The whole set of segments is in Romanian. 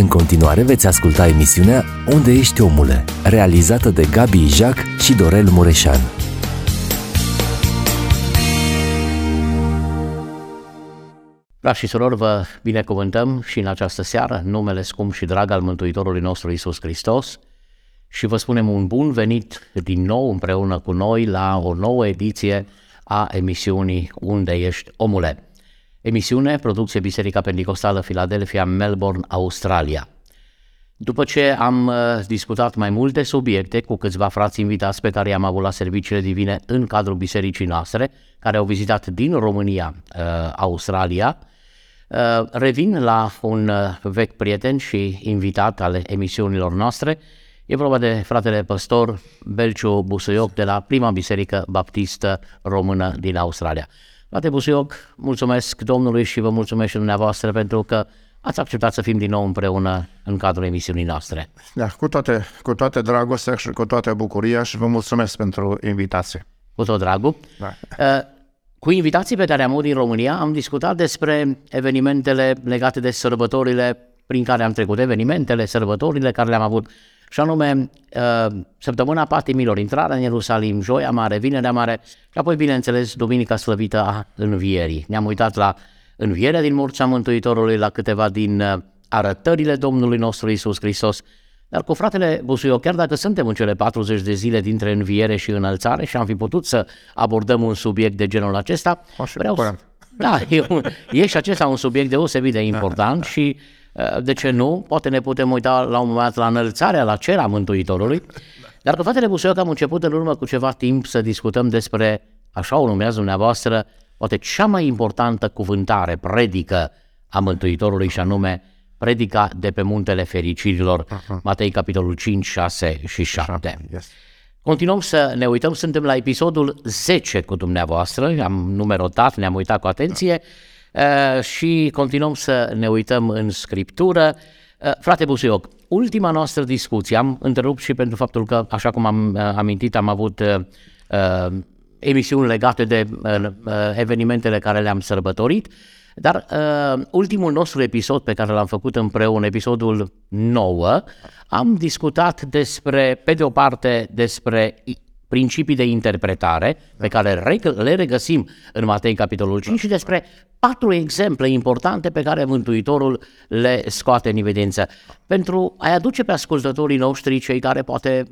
În continuare veți asculta emisiunea Unde ești omule, realizată de Gabi Ijac și Dorel Mureșan. Da, și surori, vă binecuvântăm și în această seară, numele scump și drag al Mântuitorului nostru Isus Hristos și vă spunem un bun venit din nou împreună cu noi la o nouă ediție a emisiunii Unde ești omule? Emisiune, producție Biserica Pentecostală Philadelphia, Melbourne, Australia. După ce am uh, discutat mai multe subiecte cu câțiva frați invitați pe care i-am avut la serviciile divine în cadrul bisericii noastre, care au vizitat din România, uh, Australia, uh, revin la un vechi prieten și invitat al emisiunilor noastre. E vorba de fratele păstor Belciu Busuioc de la prima biserică baptistă română din Australia. Frate Busuioc, mulțumesc Domnului și vă mulțumesc și dumneavoastră pentru că ați acceptat să fim din nou împreună în cadrul emisiunii noastre. Da, cu toate, cu toate dragostea și cu toate bucuria și vă mulțumesc pentru invitație. Cu tot dragul. Da. Uh, cu invitații pe care am avut din România am discutat despre evenimentele legate de sărbătorile prin care am trecut, evenimentele, sărbătorile care le-am avut și anume uh, săptămâna patimilor, intrarea în Ierusalim, joia mare, vinerea mare și apoi, bineînțeles, duminica slăvită a învierii. Ne-am uitat la învierea din morța Mântuitorului, la câteva din uh, arătările Domnului nostru Isus Hristos, dar cu fratele Busuio, chiar dacă suntem în cele 40 de zile dintre înviere și înălțare și am fi putut să abordăm un subiect de genul acesta, vreau să... Da, e, un, e și acesta un subiect deosebit de important da, da. și Eh, de ce nu? Poate ne putem uita la un moment dat la înălțarea, la cera Mântuitorului. Dar cu fratele Busuioc am început în urmă cu ceva timp să discutăm despre, așa o numează dumneavoastră, poate cea mai importantă cuvântare, predică a Mântuitorului și anume predica de pe muntele fericirilor, Matei capitolul 5, 6 și 7. Continuăm să ne uităm, suntem la episodul 10 cu dumneavoastră, am numerotat, ne-am uitat cu atenție. Uh, și continuăm să ne uităm în scriptură. Uh, frate Busuioc, ultima noastră discuție, am întrerupt și pentru faptul că, așa cum am uh, amintit, am avut uh, emisiuni legate de uh, evenimentele care le-am sărbătorit, dar uh, ultimul nostru episod pe care l-am făcut împreună, episodul 9, am discutat despre, pe de o parte, despre principii de interpretare pe care le regăsim în Matei capitolul 5 și despre patru exemple importante pe care Mântuitorul le scoate în evidență. Pentru a-i aduce pe ascultătorii noștri, cei care poate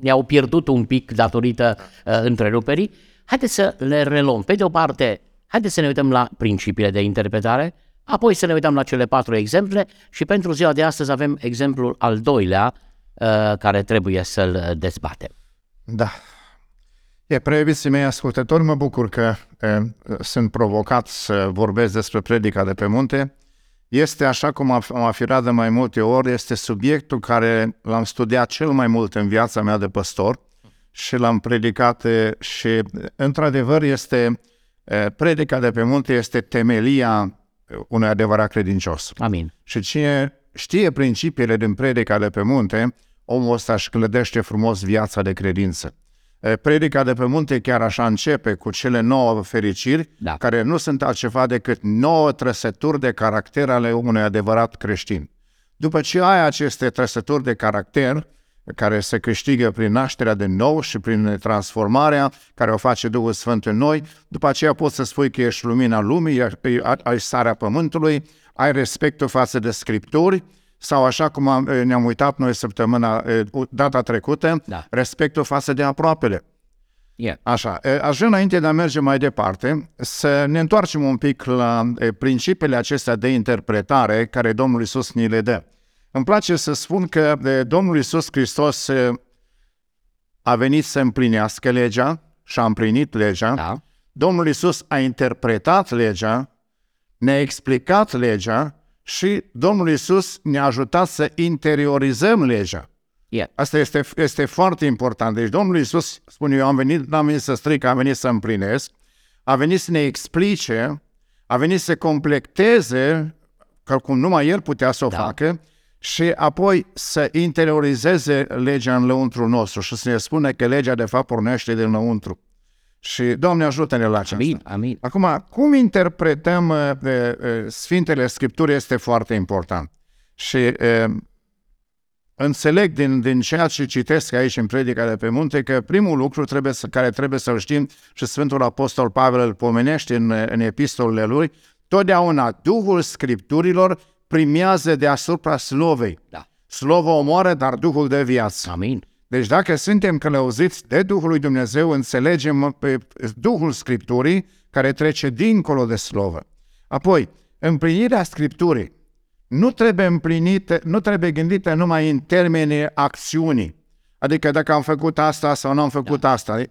ne-au pierdut un pic datorită uh, întreruperii, haideți să le reluăm. Pe de o parte, haideți să ne uităm la principiile de interpretare, apoi să ne uităm la cele patru exemple și pentru ziua de astăzi avem exemplul al doilea uh, care trebuie să-l dezbatem. Da. E, preiubiții mei ascultători, mă bucur că e, sunt provocat să vorbesc despre predica de pe munte. Este, așa cum am afirmat de mai multe ori, este subiectul care l-am studiat cel mai mult în viața mea de păstor și l-am predicat și, într-adevăr, este predica de pe munte este temelia unui adevărat credincios. Amin. Și cine știe principiile din predica de pe munte, omul ăsta își clădește frumos viața de credință. Predica de pe munte chiar așa începe cu cele nouă fericiri, da. care nu sunt altceva decât nouă trăsături de caracter ale unui adevărat creștin. După ce ai aceste trăsături de caracter, care se câștigă prin nașterea de nou și prin transformarea care o face Duhul Sfânt în noi, după aceea poți să spui că ești lumina lumii, ai starea pământului, ai respectul față de Scripturi, sau așa cum am, eh, ne-am uitat noi săptămâna, eh, data trecută, da. respectul față de aproapele. Yeah. Așa, eh, aș vrea înainte de a merge mai departe să ne întoarcem un pic la principiile acestea de interpretare care Domnul Isus ni le dă. Îmi place să spun că Domnul Isus Hristos a venit să împlinească legea și a împlinit legea. Da. Domnul Isus a interpretat legea, ne-a explicat legea și Domnul Isus ne-a ajutat să interiorizăm legea. Yeah. Asta este, este foarte important. Deci Domnul Isus spune, eu am venit, n-am venit să stric, am venit să împlinesc, a venit să ne explice, a venit să completeze, că cum numai El putea să o da. facă, și apoi să interiorizeze legea în lăuntru nostru și să ne spune că legea de fapt pornește din lăuntru. Și Doamne ajută-ne la aceasta. Amin, amin. Acum, cum interpretăm uh, uh, Sfintele Scripturi este foarte important. Și e, înțeleg din, din ceea ce citesc aici în predica de pe munte că primul lucru trebuie să, care trebuie să-l știm și Sfântul Apostol Pavel îl pomenește în, în epistolele lui, totdeauna Duhul Scripturilor primează deasupra slovei. Da. Slova omoară, dar Duhul de viață. Amin. Deci dacă suntem călăuziți de Duhul lui Dumnezeu, înțelegem pe Duhul Scripturii care trece dincolo de slovă. Apoi, împlinirea Scripturii nu trebuie împlinită, nu trebuie gândită numai în termenii acțiunii. Adică dacă am făcut asta sau nu am făcut da. asta.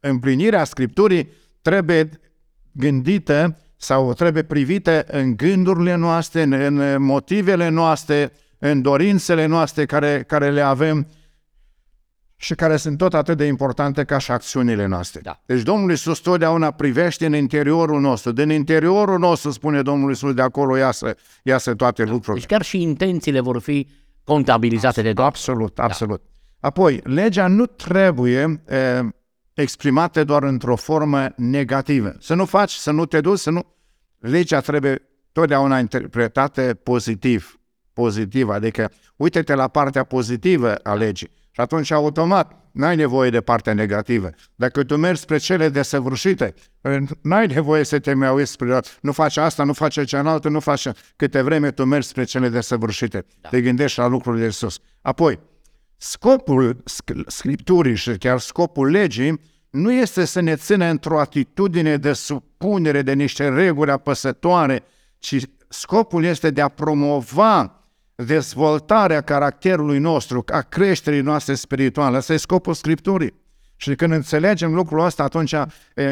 Împlinirea Scripturii trebuie gândită sau trebuie privită în gândurile noastre, în motivele noastre, în dorințele noastre care, care le avem și care sunt tot atât de importante ca și acțiunile noastre. Da. Deci Domnul Iisus totdeauna privește în interiorul nostru. Din interiorul nostru, spune Domnul Iisus, de acolo iasă, iasă toate da. lucrurile. Deci chiar și intențiile vor fi contabilizate de Domnul. Absolut, absolut. Da. Apoi, legea nu trebuie e, exprimată doar într-o formă negativă. Să nu faci, să nu te duci, să nu... Legea trebuie totdeauna interpretată pozitiv. Pozitiv, adică uite-te la partea pozitivă a legii. Și atunci, automat, n-ai nevoie de partea negativă. Dacă tu mergi spre cele desăvârșite, n-ai nevoie să te mai uiți spre nu faci asta, nu faci cealaltă, nu faci câte vreme tu mergi spre cele desăvârșite. Da. Te gândești la lucrurile de sus. Apoi, scopul Scripturii și chiar scopul legii nu este să ne țină într-o atitudine de supunere de niște reguli apăsătoare, ci scopul este de a promova dezvoltarea caracterului nostru, a creșterii noastre spirituale. Asta e scopul Scripturii. Și când înțelegem lucrul ăsta, atunci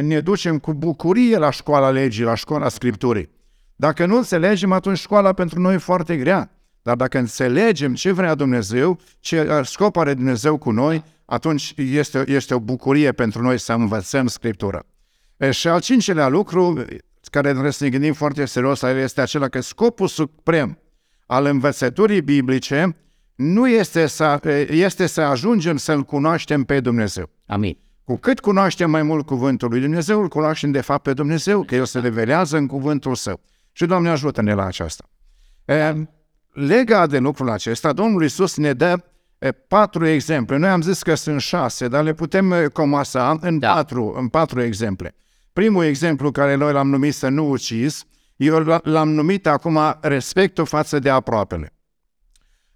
ne ducem cu bucurie la școala legii, la școala Scripturii. Dacă nu înțelegem, atunci școala pentru noi e foarte grea. Dar dacă înțelegem ce vrea Dumnezeu, ce scop are Dumnezeu cu noi, atunci este, este o bucurie pentru noi să învățăm Scriptura. E, și al cincelea lucru, care trebuie să ne gândim foarte serios, este acela că scopul suprem al învățăturii biblice nu este să, este să ajungem să-L cunoaștem pe Dumnezeu. Amin. Cu cât cunoaștem mai mult cuvântul lui Dumnezeu, îl cunoaștem de fapt pe Dumnezeu, că El se revelează în cuvântul Său. Și Doamne ajută-ne la aceasta. E, legat de lucrul acesta, Domnul Iisus ne dă e, patru exemple. Noi am zis că sunt șase, dar le putem comasa în, da. patru, în patru exemple. Primul exemplu care noi l-am numit să nu ucizi, eu l-am numit acum respectul față de aproapele.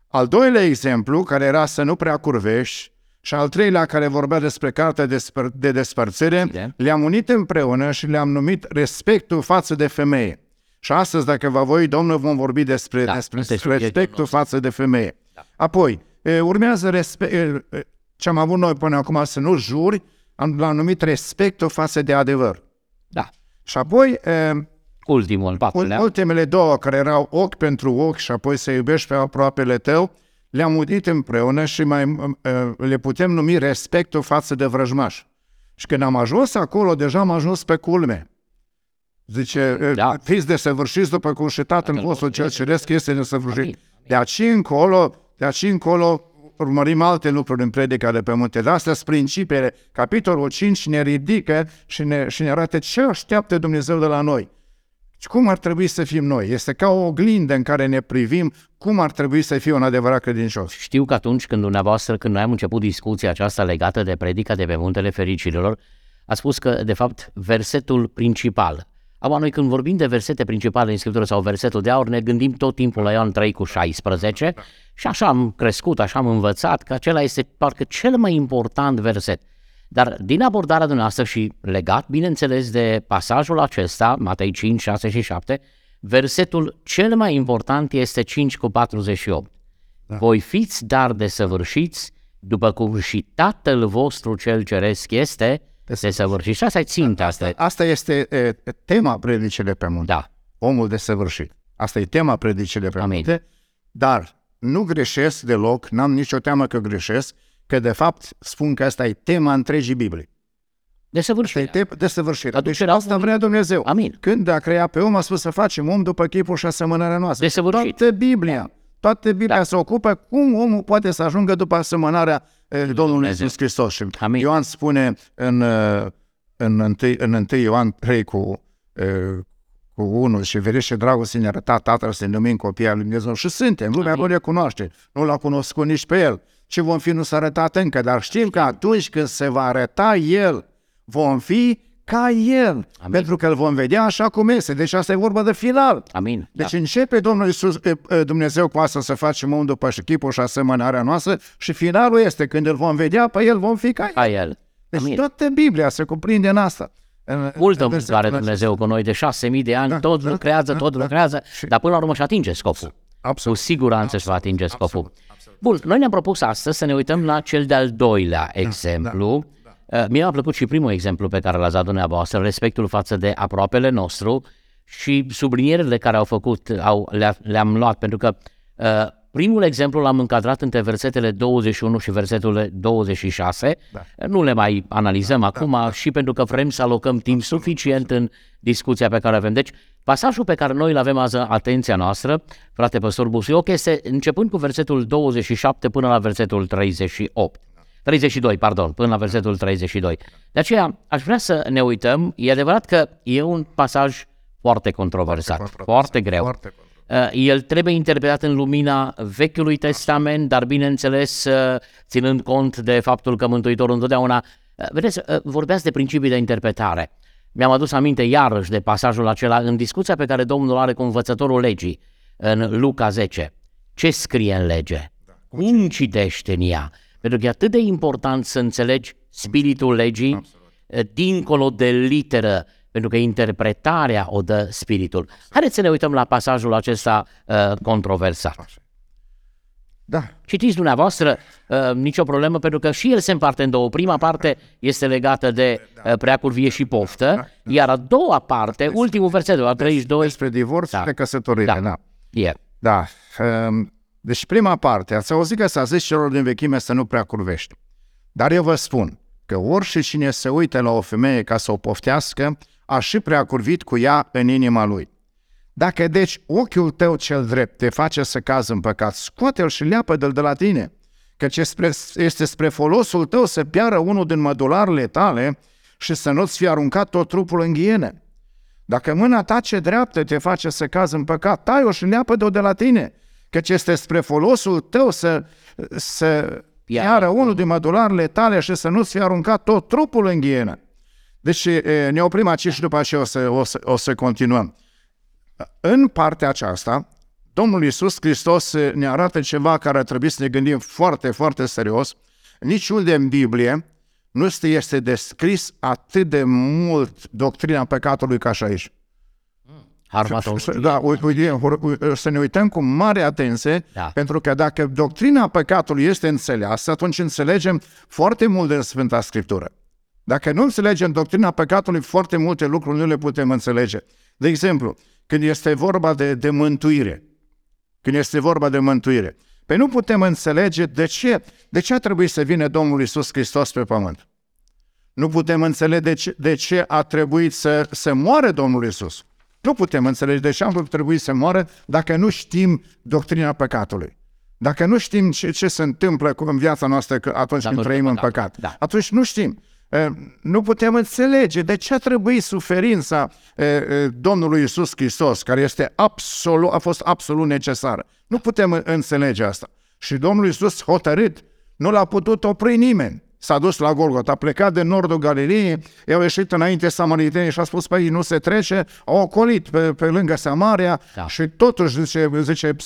Al doilea exemplu, care era să nu prea curvești, și al treilea, care vorbea despre cartea de, spăr- de despărțire, de. le-am unit împreună și le-am numit respectul față de femeie. Și astăzi, dacă vă voi, Domnul, vom vorbi despre, da, despre respectul față de femeie. Da. Apoi, urmează respe- ce am avut noi până acum, să nu juri, am, l-am numit respectul față de adevăr. Da. Și apoi, ultimul, patrulea. Ultimele două, care erau ochi pentru ochi și apoi să iubești pe aproapele tău, le-am udit împreună și mai, uh, le putem numi respectul față de vrăjmaș. Și când am ajuns acolo, deja am ajuns pe culme. Zice, uh, da. fiți desăvârșiți după cum și Tatăl vostru cel ceresc este desăvârșit. De aici încolo, de aici încolo, urmărim alte lucruri în predica de pe munte. De astea sunt principiile. Capitolul 5 ne ridică și ne, și ne arată ce așteaptă Dumnezeu de la noi. Și cum ar trebui să fim noi? Este ca o oglindă în care ne privim cum ar trebui să fie un adevărat credincios. Știu că atunci când dumneavoastră, când noi am început discuția aceasta legată de predica de pe Muntele Fericirilor, a spus că, de fapt, versetul principal. Acum, noi când vorbim de versete principale în Scriptură sau versetul de aur, ne gândim tot timpul la Ioan 3 cu 16 și așa am crescut, așa am învățat că acela este parcă cel mai important verset. Dar din abordarea dumneavoastră și legat, bineînțeles, de pasajul acesta, Matei 5, 6 și 7, versetul cel mai important este 5 cu 48. Da. Voi fiți dar desăvârșiți, după cum și Tatăl vostru cel ceresc este desăvârșit. Și asta e ținta. Asta, asta este e, tema predicii de pe munte. Da. Omul desăvârșit. Asta e tema predicii de pe Amin. munte. Dar nu greșesc deloc, n-am nicio teamă că greșesc, că de fapt spun că asta e tema întregii Biblii. Desăvârșirea. De desăvârșirea. Deci asta vrea Dumnezeu. Amin. Când a creat pe om, a spus să facem om după chipul și asemănarea noastră. Desăvârșit. Toată Biblia, toată Biblia da. se ocupă cum omul poate să ajungă după asemănarea eh, Domnului Iisus Hristos. Și Amin. Ioan spune în, eh, în, 1, în 1 Ioan 3 cu, eh, cu unul și vedeți ce dragoste ne arăta Tatăl să ne numim copii al lui Dumnezeu și suntem, lumea nu le cunoaște, nu l-a cunoscut nici pe El. Ce vom fi nu s-a arătat încă, dar știm că atunci când se va arăta El, vom fi ca El, Amin. pentru că îl vom vedea așa cum este. Deci asta e vorba de final. Amin. Deci da. începe Domnul Iisus, Dumnezeu cu asta să facem om după și chipul și asemănarea noastră și finalul este când îl vom vedea pe El, vom fi ca El. Ca El. Deci Amin. toată Biblia se cuprinde în asta. Multă mâncare Dumnezeu cu noi de șase mii de ani, da, tot da, lucrează, da, tot da, lucrează, da. dar până la urmă și atinge scopul. Absolut. Cu siguranță își va atinge scopul. Absolut. Absolut. Bun, noi ne-am propus astăzi să ne uităm la cel de-al doilea da, exemplu. Da, da. Uh, mie mi-a plăcut și primul exemplu pe care l-ați dat dumneavoastră, respectul față de aproapele nostru și sublinierele care au făcut, au, le, le-am luat, pentru că uh, Primul exemplu l-am încadrat între versetele 21 și versetul 26. Da. Nu le mai analizăm da, acum da, da. și pentru că vrem să alocăm timp suficient în discuția pe care avem. Deci, pasajul pe care noi îl avem azi atenția noastră, frate păstor Busioc, este începând cu versetul 27 până la versetul 38. 32, pardon, până la versetul 32. De aceea, aș vrea să ne uităm, e adevărat că e un pasaj foarte controversat, foarte, foarte greu. Foarte Uh, el trebuie interpretat în lumina Vechiului Testament, dar bineînțeles uh, ținând cont de faptul că Mântuitorul întotdeauna, uh, vedeți, vorbeați de principii de interpretare. Mi-am adus aminte iarăși de pasajul acela în discuția pe care Domnul are cu învățătorul legii în Luca 10. Ce scrie în lege? Da, cum citește în ea? Pentru că e atât de important să înțelegi spiritul legii, Absolut. dincolo de literă, pentru că interpretarea o dă spiritul. Haideți să ne uităm la pasajul acesta uh, controversat. Da. Citiți dumneavoastră, uh, nicio problemă, pentru că și el se împarte în două. Prima parte este legată de uh, preacurvie și poftă, da, da. iar a doua parte, despre, ultimul verset, la 32... Despre divorț da. și căsătorire, da. Da. Yeah. da. Um, deci prima parte, ați auzit că s-a zis celor din vechime să nu prea curvești. Dar eu vă spun că orice cine se uită la o femeie ca să o poftească, a și prea curvit cu ea în inima lui. Dacă deci ochiul tău cel drept te face să cazi în păcat, scoate-l și leapă-l de la tine, căci este spre folosul tău să piară unul din mădularele tale și să nu-ți fie aruncat tot trupul în ghiene. Dacă mâna ta ce dreaptă te face să cazi în păcat, tai-o și leapă-o de la tine, căci este spre folosul tău să, să piară unul din mădularele tale și să nu-ți fie aruncat tot trupul în ghienă. Deci ne oprim aici și după aceea o să, o, să, o să continuăm. În partea aceasta, Domnul Iisus Hristos ne arată ceva care ar trebui să ne gândim foarte, foarte serios. Niciunde în Biblie nu este descris atât de mult doctrina păcatului ca și aici. Da, uite, să ne uităm cu mare atenție, da. pentru că dacă doctrina păcatului este înțeleasă, atunci înțelegem foarte mult din Sfânta Scriptură. Dacă nu înțelegem doctrina păcatului, foarte multe lucruri nu le putem înțelege. De exemplu, când este vorba de, de mântuire, când este vorba de mântuire, pe nu putem înțelege de ce, de ce a trebuit să vină Domnul Isus Hristos pe pământ. Nu putem înțelege de ce, de ce a trebuit să, să moare Domnul Isus. Nu putem înțelege de ce am trebuit să moară dacă nu știm doctrina păcatului. Dacă nu știm ce, ce se întâmplă în viața noastră atunci când trăim în păcat, da. atunci nu știm nu putem înțelege de ce a trebuit suferința Domnului Isus Hristos, care este absolut, a fost absolut necesară. Nu putem înțelege asta. Și Domnul Isus hotărât, nu l-a putut opri nimeni s-a dus la Golgota, a plecat de nordul Galilei, i-au ieșit înainte samaritenii și a spus, păi nu se trece, au ocolit pe, pe lângă Samaria da. și totuși, zice, zice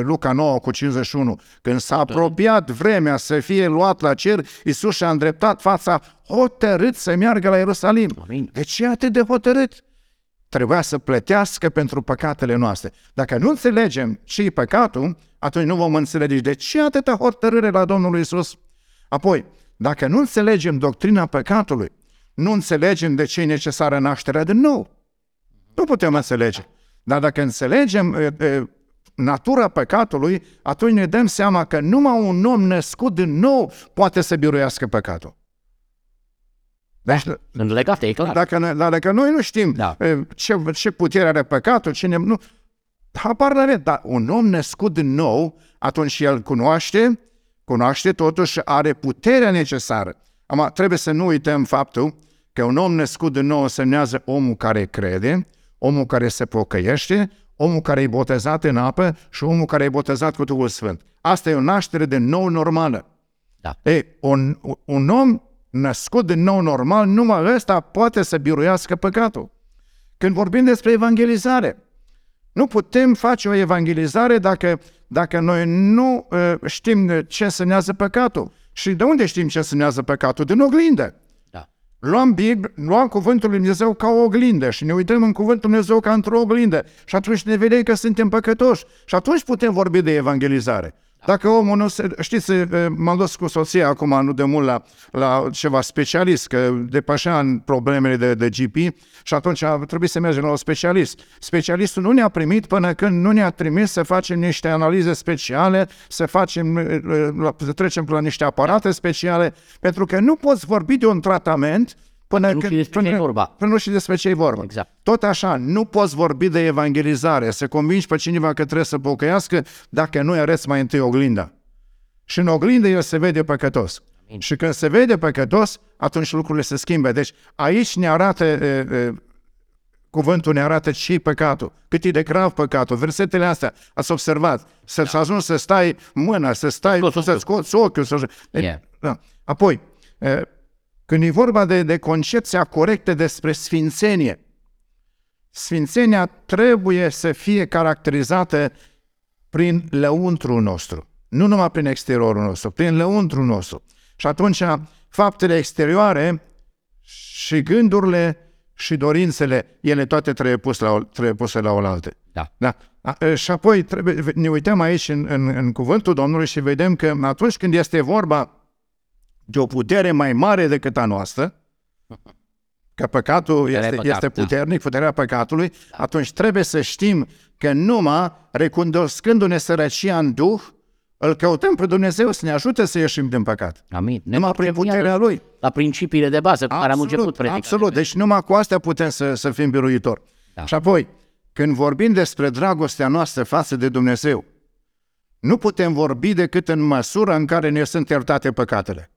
Luca 9 cu 51, când s-a apropiat vremea să fie luat la cer, Iisus și-a îndreptat fața hotărât să meargă la Ierusalim. Amin. De ce atât de hotărât? Trebuia să plătească pentru păcatele noastre. Dacă nu înțelegem ce e păcatul, atunci nu vom înțelege de ce atâta hotărâre la Domnul Iisus. Apoi, dacă nu înțelegem doctrina păcatului, nu înțelegem de ce e necesară nașterea din nou. Nu putem înțelege. Dar dacă înțelegem e, e, natura păcatului, atunci ne dăm seama că numai un om născut din nou poate să biruiască păcatul. Deci, Sunt legate, e clar. Dacă, dacă noi nu știm da. ce, ce putere are păcatul, cine, nu, habar n dar un om născut din nou, atunci el cunoaște cunoaște, totuși are puterea necesară. Am, trebuie să nu uităm faptul că un om născut de nou semnează omul care crede, omul care se pocăiește, omul care e botezat în apă și omul care e botezat cu Duhul Sfânt. Asta e o naștere de nou normală. Da. E, un, un om născut din nou normal, numai ăsta poate să biruiască păcatul. Când vorbim despre evangelizare, nu putem face o evangelizare dacă, dacă noi nu uh, știm ce însemnează păcatul. Și de unde știm ce însemnează păcatul? Din oglindă. Da. Luăm, Bib- luăm cuvântul lui Dumnezeu ca o oglindă și ne uităm în cuvântul lui Dumnezeu ca într-o oglindă și atunci ne vedem că suntem păcătoși și atunci putem vorbi de evangelizare. Dacă omul nu se... Știți, m-am dus cu soția acum, nu de mult, la, la ceva specialist, că depășea în problemele de, de GP și atunci a trebuit să mergem la un specialist. Specialistul nu ne-a primit până când nu ne-a trimis să facem niște analize speciale, să facem, să trecem la niște aparate speciale, pentru că nu poți vorbi de un tratament Până nu știi despre până, ce vorba. Până nu știi despre ce e vorba. Exact. Tot așa, nu poți vorbi de evangelizare, să convingi pe cineva că trebuie să pocăiască dacă nu arăți mai întâi oglinda. Și în oglindă el se vede păcătos. Amin. Și când se vede păcătos, atunci lucrurile se schimbă. Deci aici ne arată, e, e, cuvântul ne arată și păcatul. Cât e de grav păcatul. Versetele astea, ați observat, să da. ajungi să stai mâna, să stai, să scoți ochiul. Să... Yeah. Da. Apoi, e, când e vorba de, de concepția corectă despre sfințenie, sfințenia trebuie să fie caracterizată prin lăuntru nostru, nu numai prin exteriorul nostru, prin lăuntru nostru. Și atunci faptele exterioare și gândurile și dorințele, ele toate trebuie puse la, trebuie puse la oaltă. Da. da. Și apoi trebuie, ne uităm aici în, în, în cuvântul Domnului și vedem că atunci când este vorba de o putere mai mare decât a noastră, că păcatul este, păcat, este da. puternic, da. puterea păcatului, da. atunci trebuie să știm că numai recunoscându-ne sărăcia în Duh, îl căutăm pe Dumnezeu să ne ajute să ieșim din păcat. Amin. Ne numai prin puterea Lui. La principiile de bază cu absolut, care am început predicarea. Absolut, deci numai cu astea putem să, să fim biruitori. Da. Și apoi, când vorbim despre dragostea noastră față de Dumnezeu, nu putem vorbi decât în măsura în care ne sunt iertate păcatele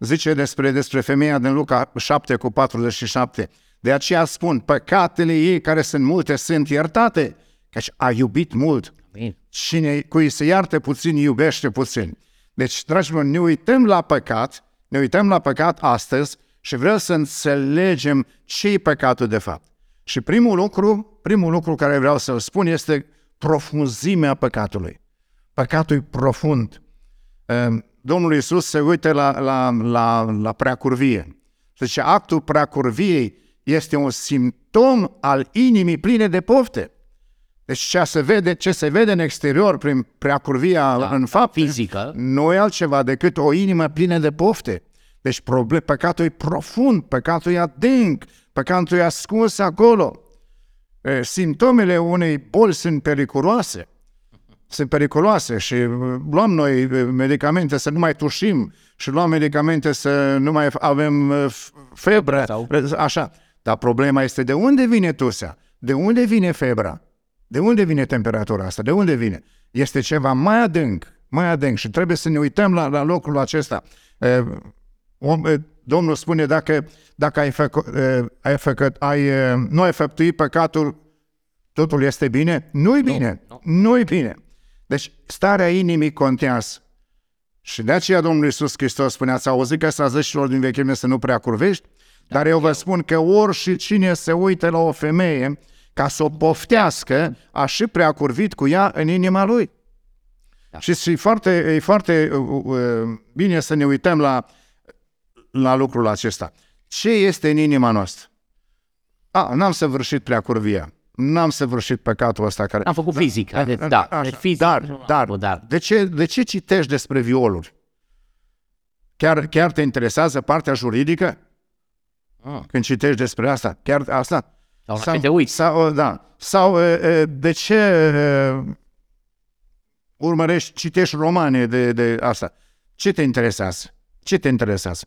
zice despre, despre femeia din Luca 7 cu 47. De aceea spun, păcatele ei care sunt multe sunt iertate, căci a iubit mult. Amin. Cine cui se iartă puțin, iubește puțin. Deci, dragilor, ne uităm la păcat, ne uităm la păcat astăzi și vreau să înțelegem ce e păcatul de fapt. Și primul lucru, primul lucru care vreau să-l spun este profunzimea păcatului. Păcatul e profund. Ehm, Domnul Iisus se uită la, la, la, la preacurvie. Zice, actul preacurviei este un simptom al inimii pline de pofte. Deci ce se vede, ce se vede în exterior prin preacurvia da, în fapt fizică, nu e altceva decât o inimă plină de pofte. Deci problem, păcatul e profund, păcatul e adânc, păcatul e ascuns acolo. Simptomele unei boli sunt periculoase sunt periculoase și uh, luăm noi uh, medicamente să nu mai tușim și luăm medicamente să nu mai avem uh, febră, Sau... așa. Dar problema este de unde vine tusea? De unde vine febra? De unde vine temperatura asta? De unde vine? Este ceva mai adânc, mai adânc și trebuie să ne uităm la, la locul acesta. Domnul spune, dacă, dacă ai, făcut, ai, făcut, ai, nu ai făptuit păcatul, totul este bine? Nu-i bine, nu, nu. nu-i bine. Deci starea inimii contează. Și de aceea Domnul Iisus Hristos spunea, ați auzit că s-a zis celor din vechime să nu prea curvești? Da, Dar eu vă spun că ori și cine se uită la o femeie ca să o poftească, a și prea curvit cu ea în inima lui. Da. Și e foarte, e foarte uh, uh, bine să ne uităm la, la lucrul acesta. Ce este în inima noastră? A, n-am săvârșit prea curvia n-am săvârșit păcatul ăsta care... Am făcut fizic, da, da, da așa, fizic, dar, dar, dar, de ce, de ce citești despre violuri? Chiar, chiar te interesează partea juridică? Ah. Când citești despre asta, chiar asta? Sau, sau te uiți. Sau, da. Sau de ce urmărești, citești romane de, de asta? Ce te interesează? Ce te interesează?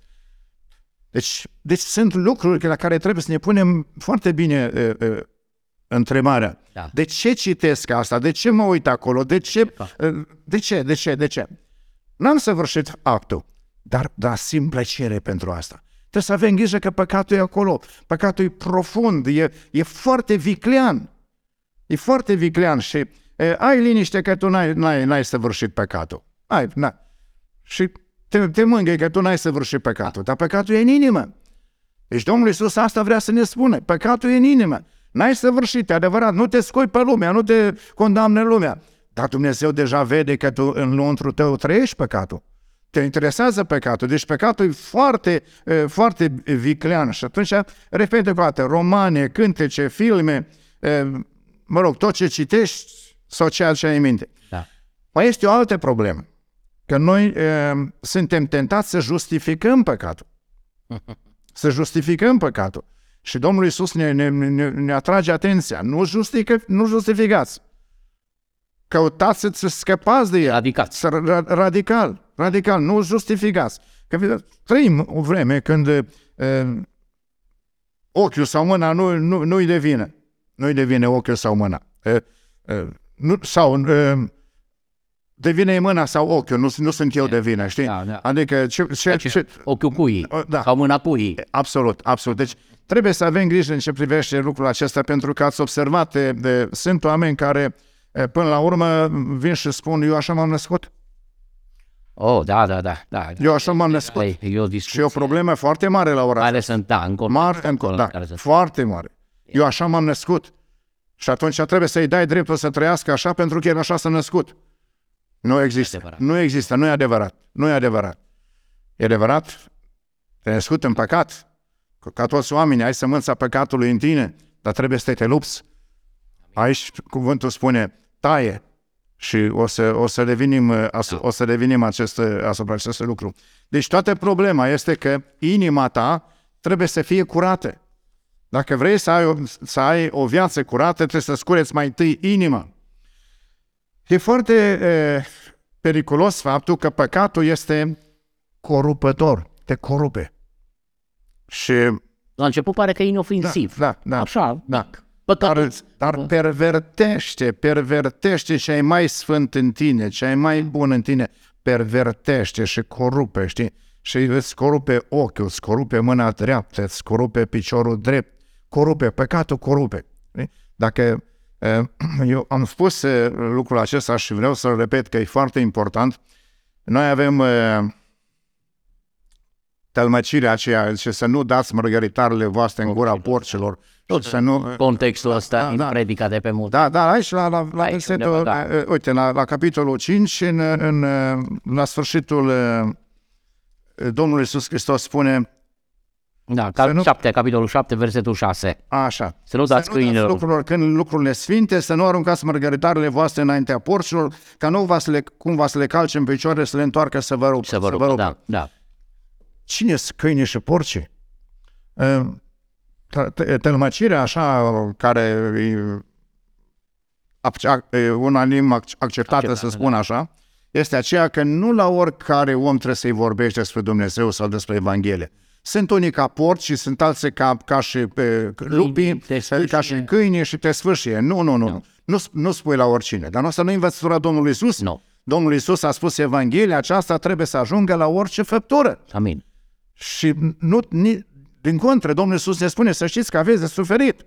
Deci, deci sunt lucruri la care trebuie să ne punem foarte bine întrebarea. Da. De ce citesc asta? De ce mă uit acolo? De ce? De ce? De ce? De ce? N-am săvârșit actul, dar, dar simt plăcere pentru asta. Trebuie să avem grijă că păcatul e acolo. Păcatul e profund, e, e foarte viclean. E foarte viclean și e, ai liniște că tu n-ai, n-ai, n-ai săvârșit păcatul. Ai, na. Și te, te mângâi că tu n-ai săvârșit păcatul, dar păcatul e în inimă. Deci Domnul Iisus asta vrea să ne spune. Păcatul e în inimă. N-ai săvârșit, e adevărat, nu te scoi pe lumea, nu te condamne lumea. Dar Dumnezeu deja vede că tu în lăuntru tău trăiești păcatul. Te interesează păcatul. Deci păcatul e foarte, foarte viclean. Și atunci, repede cu toate, romane, cântece, filme, mă rog, tot ce citești sau ceea ce ai în minte. Da. Mai este o altă problemă. Că noi e, suntem tentați să justificăm păcatul. să justificăm păcatul. Și Domnul Iisus ne, ne, ne, ne atrage atenția. Nu, justifică, nu justificați. Căutați să scăpați de el. Radicați. Radical. Radical. Nu justificați. Că trăim o vreme când e, ochiul sau mâna nu, nu, nu-i devine. Nu-i devine ochiul sau mâna. E, e, nu, sau e, devine mâna sau ochiul, nu, nu sunt eu de vină, știi? Da, da. Adică ce, ce, deci, ce, ochiul cuii da. sau mâna cuii. Absolut, absolut. Deci trebuie să avem grijă în ce privește lucrul acesta, pentru că ați observat, de, de, sunt oameni care până la urmă vin și spun, eu așa m-am născut. Oh, da, da, da. da. Eu așa m-am născut. E o și e o problemă foarte mare la ora Mai sunt, da, în mare, în da, foarte mare. Eu așa m-am născut. Și atunci trebuie să-i dai dreptul să trăiască așa pentru că el așa s-a născut. Nu există. Adevărat. Nu există, nu e adevărat. Nu e adevărat. E adevărat? Te născut în păcat. Ca toți oamenii, ai sămânța păcatului în tine, dar trebuie să te lupți. Aici cuvântul spune, taie și o să, o să revenim, o să revenim acest, asupra acestui lucru. Deci toată problema este că inima ta trebuie să fie curată. Dacă vrei să ai o, să ai o viață curată, trebuie să scureți mai întâi inima. E foarte e, periculos faptul că păcatul este corupător, te corupe. Și... La început pare că e inofensiv. Da, da, da. Așa, da. Dar, dar pervertește, pervertește ce ai mai sfânt în tine, ce ai mai bun în tine, pervertește și corupe, știi? Și îți corupe ochiul, îți corupe mâna dreaptă, îți corupe piciorul drept, corupe, păcatul corupe. Știi? Dacă Eu am spus lucrul acesta și vreau să-l repet că e foarte important. Noi avem tălmăcirea aceea, ce să nu dați mărgăritarele voastre în gura porcilor. Tot să nu... contextul ăsta da, da, predica de pe mult. Da, da, aici la, la, la, versetul, da. uite, la, la capitolul 5, în, în, la sfârșitul Domnul Iisus Hristos spune da, cap, nu... 7, capitolul 7, versetul 6. Așa. Să nu dați câinilor. Lucrurilor, când lucrurile sfinte, să nu aruncați mărgăritarele voastre înaintea porților, ca nu va să le, cumva să le calce în picioare, să le întoarcă să vă rupă. Să vă rupă, da, da. Cine sunt câini și porci? Tălmăcirea așa, care e unanim acceptată, să spun da. așa, este aceea că nu la oricare om trebuie să-i vorbești despre Dumnezeu sau despre Evanghelie sunt unii ca porci și sunt alții ca, ca și pe lupi, ca și câini și te sfârșie. Nu, nu, nu. Nu, nu, nu spui la oricine. Dar nu asta nu e învățătura Domnului Isus. Nu. Domnul Isus a spus Evanghelia aceasta trebuie să ajungă la orice făptură. Amin. Și nu, ni, din contră, Domnul Isus ne spune să știți că aveți de suferit.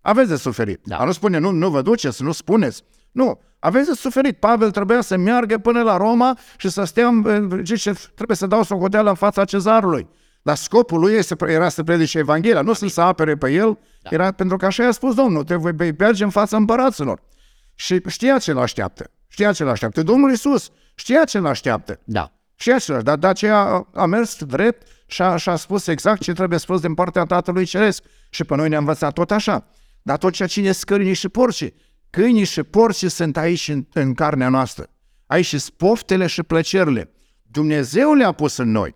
Aveți de suferit. Da. A nu spune, nu, nu vă duceți, nu spuneți. Nu, aveți de suferit. Pavel trebuia să meargă până la Roma și să stea, zice, trebuie să dau socoteală în fața cezarului. Dar scopul lui era să predice Evanghelia, nu să-l să apere pe el, da. era pentru că așa i-a spus Domnul, te voi merge în fața împăraților. Și știa ce l așteaptă. Știa ce l așteaptă. Domnul Iisus știa ce l așteaptă. Da. Știa ce dar de aceea a mers drept și a, și a spus exact ce trebuie spus din partea Tatălui Ceresc. Și pe noi ne-a învățat tot așa. Dar tot ceea ce scârnii și porci. Câinii și porci sunt aici în, în carnea noastră. Aici și poftele și plăcerile. Dumnezeu le-a pus în noi.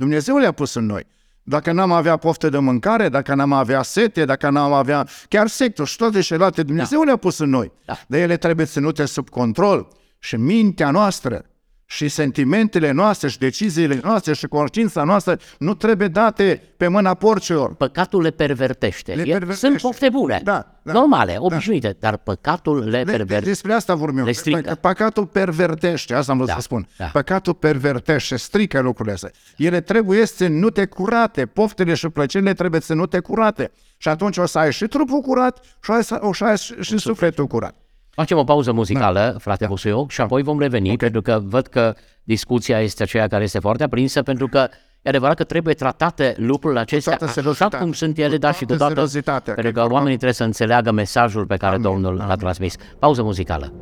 Dumnezeu le-a pus în noi. Dacă n-am avea poftă de mâncare, dacă n-am avea sete, dacă n-am avea chiar sector și toate celelalte, Dumnezeu da. le-a pus în noi. Da. Dar ele trebuie ținute sub control și mintea noastră și sentimentele noastre și deciziile noastre și conștiința noastră nu trebuie date pe mâna porcilor. Păcatul le pervertește. Le pervertește. Sunt pofte bune, da, da, normale, da. obișnuite, da. dar păcatul le, le pervertește. Despre asta vorbim. Le strică. Păcatul pervertește, asta am vrut da, să spun. Da. Păcatul pervertește, strică lucrurile astea. Ele trebuie ținute curate, poftele și plăcerile trebuie ținute curate. Și atunci o să ai și trupul curat și o să ai și sufletul curat. Facem o pauză muzicală, da. frate da. Busuioc, și apoi vom reveni, okay. pentru că văd că discuția este aceea care este foarte aprinsă, pentru că e adevărat că trebuie tratate lucrurile acestea așa cum sunt ele, dar și cu toată, pentru că oamenii trebuie să înțeleagă mesajul pe care Amin. Domnul l-a transmis. Pauză muzicală.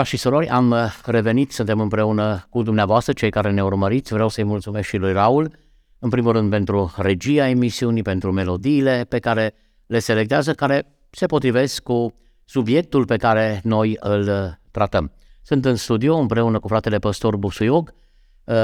Frați și surori, am uh, revenit, suntem împreună cu dumneavoastră, cei care ne urmăriți. Vreau să-i mulțumesc și lui Raul, în primul rând pentru regia emisiunii, pentru melodiile pe care le selectează, care se potrivesc cu subiectul pe care noi îl uh, tratăm. Sunt în studio împreună cu fratele păstor Busuiog, uh,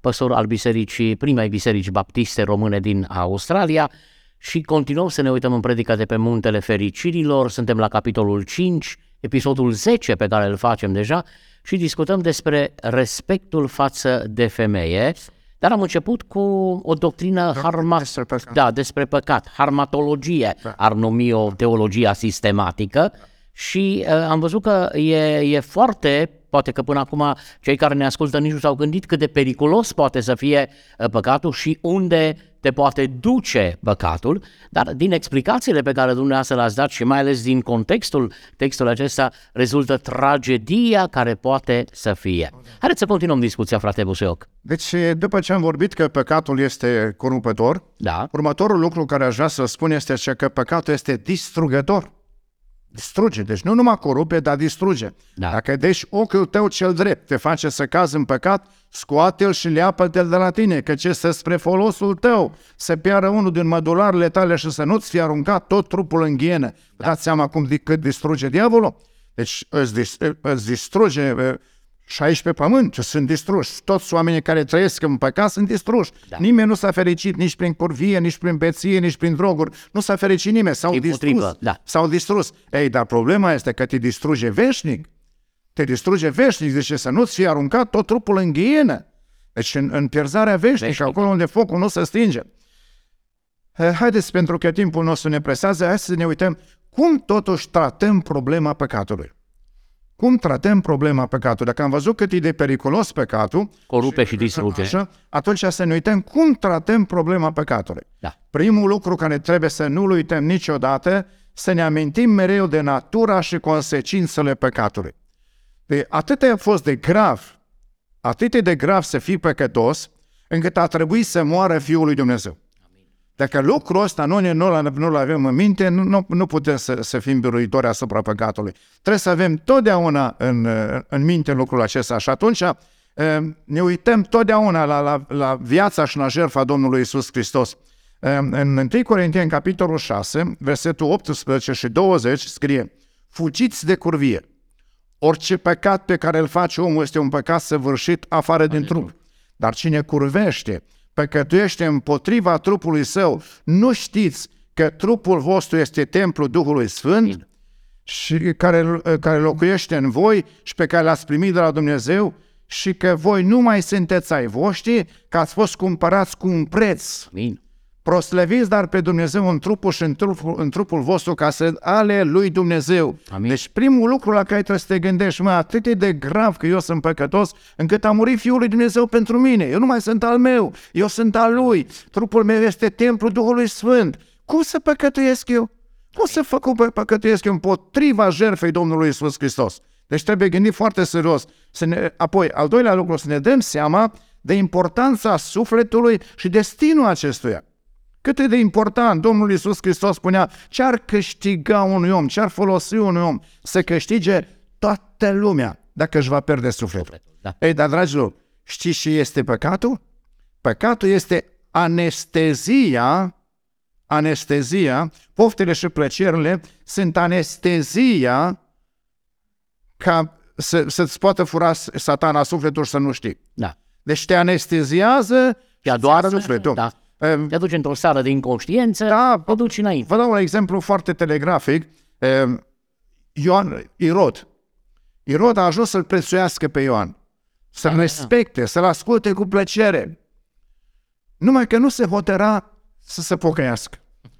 păstor al bisericii, primei biserici baptiste române din Australia și continuăm să ne uităm în predica de pe Muntele Fericirilor, suntem la capitolul 5, episodul 10 pe care îl facem deja și discutăm despre respectul față de femeie, dar am început cu o doctrină harma... despre păcat. Da, despre păcat, harmatologie, da. ar numi o teologia sistematică și uh, am văzut că e, e foarte poate că până acum cei care ne ascultă nici nu s-au gândit cât de periculos poate să fie uh, păcatul și unde te poate duce păcatul, dar din explicațiile pe care dumneavoastră le-ați dat și mai ales din contextul textului acesta rezultă tragedia care poate să fie. Haideți să continuăm discuția, frate Buseoc. Deci, după ce am vorbit că păcatul este corupător, da. următorul lucru care aș vrea să spun este că păcatul este distrugător. Distruge, deci nu numai corupe, dar distruge. Da. Dacă deci ochiul tău cel drept te face să cazi în păcat, scoate-l și leapă-te-l de la tine, că ce să spre folosul tău să piară unul din mădularele tale și să nu-ți fie aruncat tot trupul în ghienă. Da. Dați seama cum cât distruge diavolul? Deci îți, îți distruge și aici pe pământ sunt distruși. Toți oamenii care trăiesc în păcat sunt distruși. Da. Nimeni nu s-a fericit nici prin curvie, nici prin beție, nici prin droguri. Nu s-a fericit nimeni. S-au distrus. Da. S-au distrus. Ei, dar problema este că te distruge veșnic. Te distruge veșnic. Deci să nu-ți fie aruncat tot trupul în ghienă. Deci în, în pierzarea veșnică, veșnic. acolo unde focul nu se stinge. Eh, haideți, pentru că timpul nostru ne presează, hai să ne uităm cum totuși tratăm problema păcatului. Cum tratăm problema păcatului? Dacă am văzut cât e de periculos păcatul, corupe și, și distruge, așa, atunci să ne uităm cum tratăm problema păcatului. Da. Primul lucru care trebuie să nu-l uităm niciodată, să ne amintim mereu de natura și consecințele păcatului. De atât a fost de grav, atât de grav să fii păcătos, încât a trebuit să moară Fiul lui Dumnezeu. Dacă lucrul ăsta nu, ne, nu, nu-l avem în minte, nu, nu, nu putem să, să fim biruitori asupra păcatului. Trebuie să avem totdeauna în, în minte lucrul acesta și atunci eh, ne uităm totdeauna la, la, la viața și la jertfa Domnului Isus Hristos. Eh, în 1 Corinteni, capitolul 6, versetul 18 și 20, scrie Fugiți de curvie. Orice păcat pe care îl face omul este un păcat săvârșit afară din trup. Dar cine curvește, păcătuiește împotriva trupului său, nu știți că trupul vostru este templul Duhului Sfânt și care, care locuiește în voi și pe care l-ați primit de la Dumnezeu și că voi nu mai sunteți ai voștri, că ați fost cumpărați cu un preț. Amin. Proslăviți dar pe Dumnezeu în trupul și în trupul, în trupul vostru ca să ale lui Dumnezeu. Amin. Deci primul lucru la care trebuie să te gândești, mă, atât e de grav că eu sunt păcătos, încât a murit Fiul lui Dumnezeu pentru mine. Eu nu mai sunt al meu, eu sunt al lui. Trupul meu este templul Duhului Sfânt. Cum să păcătuiesc eu? Cum să fac păcătuiesc eu împotriva jertfei Domnului Isus Hristos? Deci trebuie gândit foarte serios. Să ne, apoi, al doilea lucru, să ne dăm seama de importanța sufletului și destinul acestuia. Cât e de important, Domnul Iisus Hristos spunea, ce-ar câștiga unui om, ce-ar folosi unui om să câștige toată lumea dacă își va pierde sufletul. Da. Ei, dar, dragilor, știți ce este păcatul? Păcatul este anestezia, anestezia, poftele și plăcerile sunt anestezia ca să, să-ți poată fura satana sufletul și să nu știi. Da. Deci te anesteziază și adoară sufletul. Da. Te aduci într-o seară de inconștiență, da, te duci înainte. Vă dau un exemplu foarte telegrafic. Ioan, Irod. Irod a ajuns să-l prețuiască pe Ioan. Să-l da, respecte, da. să-l asculte cu plăcere. Numai că nu se hotera să se pocăiască.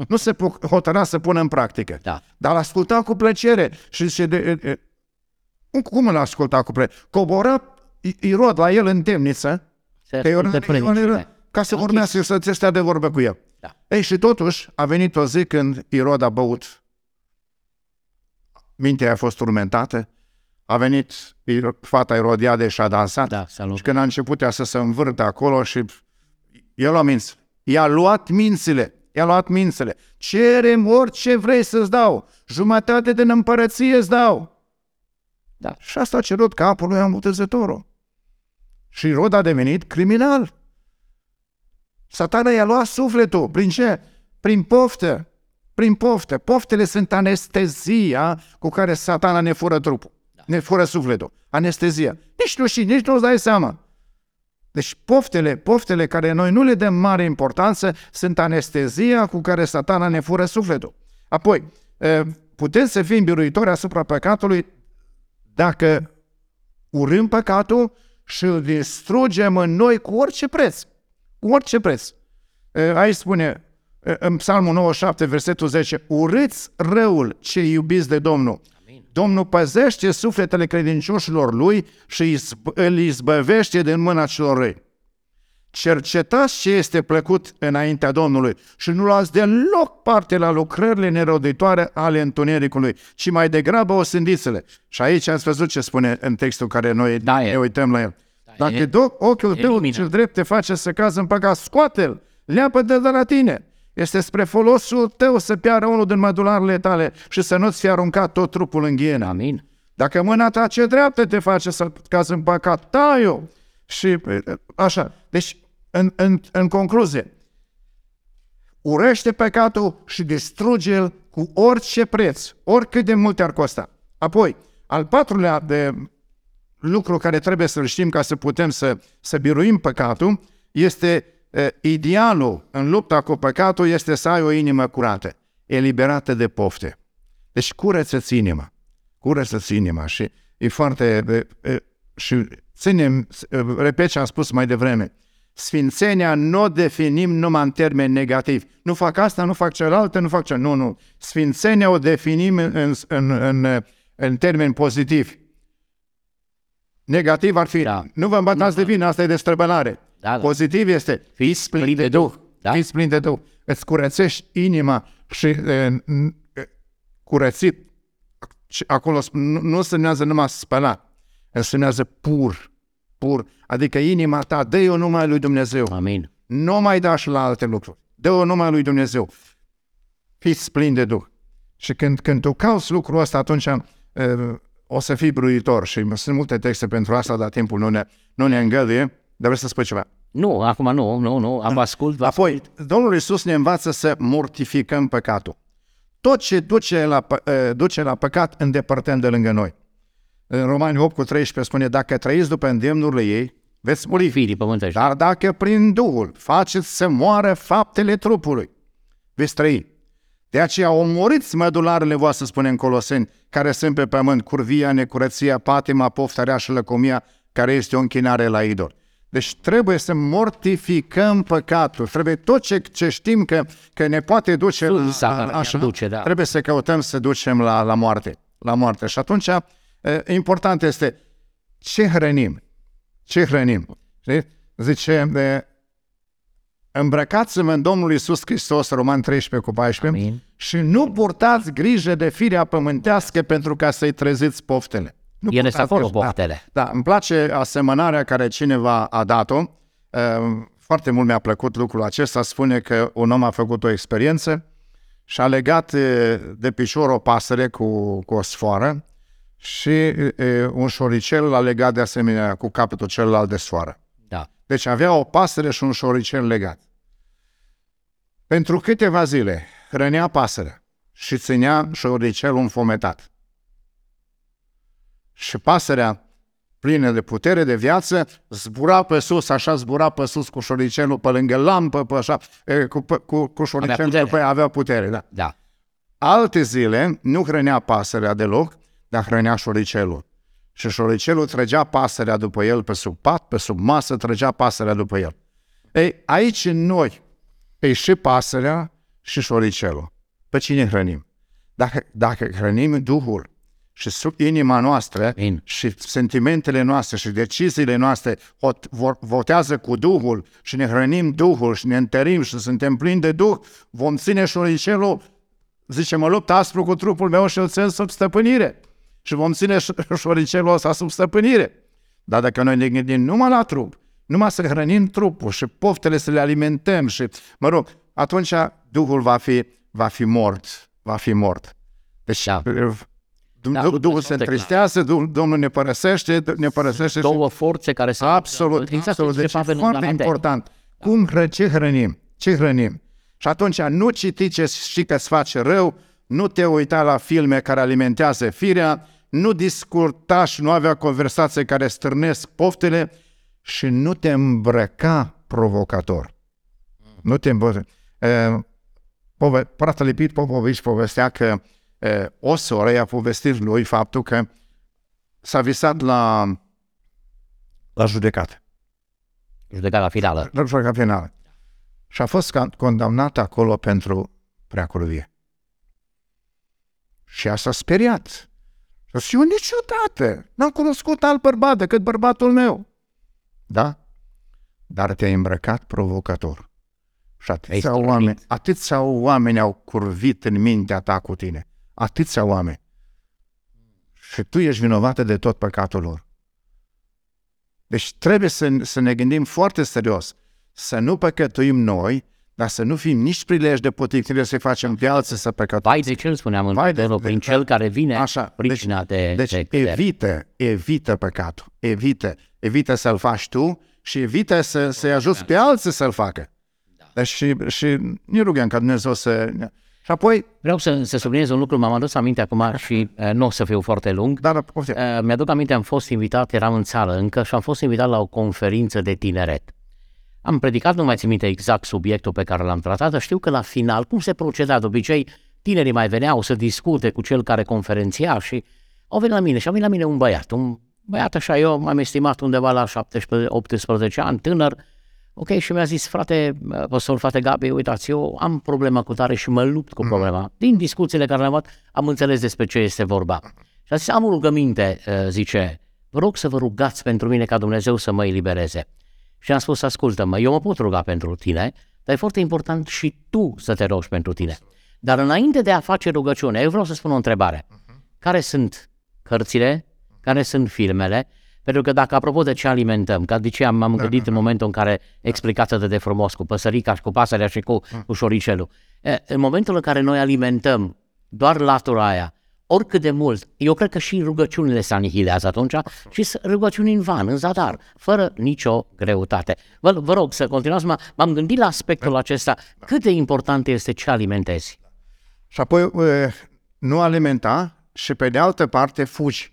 Nu se hotera să pună în practică. Da. Dar l asculta cu plăcere. Și zice, de, de, de, cum îl asculta cu plăcere? Cobora Irod la el în temniță. Se că Ioan, Ioan era, ca să urmească să stea de vorbă cu el. Da. Ei, și totuși a venit o zi când Irod a băut. Mintea a fost turmentată, a venit fata Irodiade și a dansat. Da, și când a început ea să se învârte acolo și el a minț. I-a luat mințile. I-a luat mințile. Cerem orice vrei să-ți dau. Jumătate din împărăție îți dau. Da. Și asta a cerut capul lui Amutezătorul. Și Rod a devenit criminal. Satana i-a luat sufletul. Prin ce? Prin poftă. Prin poftă. Poftele sunt anestezia cu care satana ne fură trupul. Da. Ne fură sufletul. Anestezia. Nici nu și nici nu-ți dai seama. Deci poftele, poftele care noi nu le dăm mare importanță sunt anestezia cu care satana ne fură sufletul. Apoi, putem să fim biruitori asupra păcatului dacă urâm păcatul și îl distrugem în noi cu orice preț. Cu orice preț. Aici spune în Psalmul 97, versetul 10, urâți răul ce iubiți de Domnul. Amin. Domnul păzește sufletele credincioșilor lui și îl izbăvește din mâna celor răi. Cercetați ce este plăcut înaintea Domnului și nu luați deloc parte la lucrările neroditoare ale întunericului, ci mai degrabă o sândiți-le. Și aici ați văzut ce spune în textul care noi da, ne uităm la el. Da, Dacă e, ochiul tău cel drept te face să cazi în păcat, scoate-l, leapă de la tine. Este spre folosul tău să piară unul din mădularele tale și să nu-ți fie aruncat tot trupul în ghienă. Amin. Dacă mâna ta ce dreaptă te face să cazi în păcat, tai-o. Și așa. Deci, în, în, în concluzie, urește păcatul și distruge-l cu orice preț, oricât de mult ar costa. Apoi, al patrulea de lucru care trebuie să-l știm ca să putem să, să biruim păcatul este idealul în lupta cu păcatul este să ai o inimă curată, eliberată de pofte. Deci curăță-ți inima, curăță-ți inima și e foarte... și ținem, repet ce am spus mai devreme, Sfințenia nu o definim numai în termeni negativi. Nu fac asta, nu fac cealaltă, nu fac ce. Nu, nu. Sfințenia o definim în, în, în, în termeni pozitivi. Negativ ar fi, da. nu vă îmbătați de vină, asta e de străbălare. Da, da. Pozitiv este, fiți plin de Duh. Da? Fiți plin de Duh. Îți curățești inima și e, curățit. Și acolo nu, nu semnează numai spălat, însemnează pur, pur. Adică inima ta, dă-o numai lui Dumnezeu. Amin. Nu mai da și la alte lucruri. Dă-o numai lui Dumnezeu. Fiți plin de Duh. Și când, când tu cauți lucrul ăsta, atunci uh, o să fii bruitor. Și sunt multe texte pentru asta, dar timpul nu ne, nu ne îngăduie. Dar vreți să spui ceva? Nu, acum nu, nu, nu, am ascult. Vă Apoi, ascult. Domnul Iisus ne învață să mortificăm păcatul. Tot ce duce la, uh, duce la păcat, îndepărtăm de lângă noi. În Romani 8 cu 13 spune, dacă trăiți după îndemnurile ei, veți muri. Firii pământești. Dar dacă prin Duhul faceți să moară faptele trupului, veți trăi. De aceea omoriți mădularele voastre, spune în Coloseni, care sunt pe pământ, curvia, necurăția, patima, poftarea și lăcomia, care este o închinare la idol. Deci trebuie să mortificăm păcatul. Trebuie tot ce, ce știm că, că ne poate duce la, la, așa, duce, da. trebuie să căutăm să ducem la, la moarte. La moarte. Și atunci important este ce hrănim. Ce hrănim. Știți? Zice, de, îmbrăcați-vă în Domnul Iisus Hristos, Roman 13 cu 14, Amin. și nu purtați grijă de firea pământească pentru ca să-i treziți poftele. Nu Ele sunt acolo, poftele. Da, da, îmi place asemănarea care cineva a dat-o. Foarte mult mi-a plăcut lucrul acesta. Spune că un om a făcut o experiență și a legat de picior o pasăre cu, cu o sfoară și e, un șoricel l-a legat de asemenea cu capătul celălalt de soară. Da. Deci avea o pasăre și un șoricel legat. Pentru câteva zile hrănea pasărea și ținea șoricelul înfometat. Și pasărea, plină de putere, de viață, zbura pe sus, așa zbura pe sus cu șoricelul pe lângă lampă, pe așa, cu, cu, cu șoricelul avea putere. pe avea putere. Da. da. Alte zile nu hrănea pasărea deloc, dar hrănea șoricelul. Și șoricelul trăgea pasărea după el pe sub pat, pe sub masă, trăgea pasărea după el. Ei, aici în noi, e și pasărea și șoricelul. Pe cine hrănim? Dacă, dacă hrănim Duhul și sub inima noastră In. și sentimentele noastre și deciziile noastre votează cu Duhul și ne hrănim Duhul și ne întărim și suntem plini de Duh, vom ține șoricelul, zice, mă lupt aspru cu trupul meu și îl țin sub stăpânire și vom ține șoricelul ăsta sub stăpânire. Dar dacă noi ne gândim numai la trup, numai să hrănim trupul și poftele să le alimentăm și, mă rog, atunci Duhul va fi, va fi mort, va fi mort. Deci, da. Da, Duhul se întristează, Domnul ne părăsește, ne părăsește. Două forțe care se... Absolut, absolut. Deci e foarte important. Da. Cum, ce hrănim? Ce hrănim? Și atunci nu citi ce știi că îți face rău, nu te uita la filme care alimentează firea, nu discuta și nu avea conversații care stârnesc poftele și nu te îmbrăca provocator. Nu te îmbrăca. Pove- Pratele Pit Popovici povestea că e, o soră i-a povestit lui faptul că s-a visat la, la judecată. Judecata finală. La judecata finală. Și a fost condamnat acolo pentru preacurvie. Și a s-a speriat. Și eu niciodată n-am cunoscut alt bărbat decât bărbatul meu. Da? Dar te-ai îmbrăcat provocator. Și atâția oameni, atâția oameni au curvit în mintea ta cu tine. Atâția oameni. Și tu ești vinovată de tot păcatul lor. Deci trebuie să, să ne gândim foarte serios, să nu păcătuim noi, dar să nu fim nici prilej de poticnire să facem pe alții să păcătuim. Vai de cel spuneam în Vai de, de, prin cel care vine așa, pricina deci, de Deci de evită, evită păcatul, evită, evită să-l faci tu și evită să, să-i ajuți pe alții să-l facă. Da. Deci și, și ne rugăm ca Dumnezeu să... Și apoi... Vreau să, să subliniez un lucru, m-am adus aminte acum și uh, nu o să fiu foarte lung. Da, da, uh, mi-aduc aminte, am fost invitat, eram în țară încă și am fost invitat la o conferință de tineret. Am predicat, nu mai țin minte exact subiectul pe care l-am tratat, dar știu că la final, cum se proceda de obicei, tinerii mai veneau să discute cu cel care conferenția și au venit la mine și a venit la mine un băiat, un băiat așa, eu m-am estimat undeva la 17-18 ani, tânăr, ok, și mi-a zis, frate, păstor, frate Gabi, uitați, eu am problema cu tare și mă lupt cu problema. Din discuțiile care le-am avut, am înțeles despre ce este vorba. Și a zis, am o rugăminte, zice, vă rog să vă rugați pentru mine ca Dumnezeu să mă elibereze. Și am spus, ascultă-mă, eu mă pot ruga pentru tine, dar e foarte important și tu să te rogi pentru tine. Dar înainte de a face rugăciune, eu vreau să spun o întrebare. Care sunt cărțile? Care sunt filmele? Pentru că dacă, apropo de ce alimentăm, ca de ce am, am gândit în momentul în care explicați atât de frumos cu păsărica și cu pasărea și cu, cu șoricelul, în momentul în care noi alimentăm doar latura aia, oricât de mult, eu cred că și rugăciunile se anihilează atunci și rugăciuni în van, în zadar, fără nicio greutate. Vă, vă rog să continuați, m-am gândit la aspectul acesta, cât de important este ce alimentezi. Și apoi nu alimenta și pe de altă parte fugi.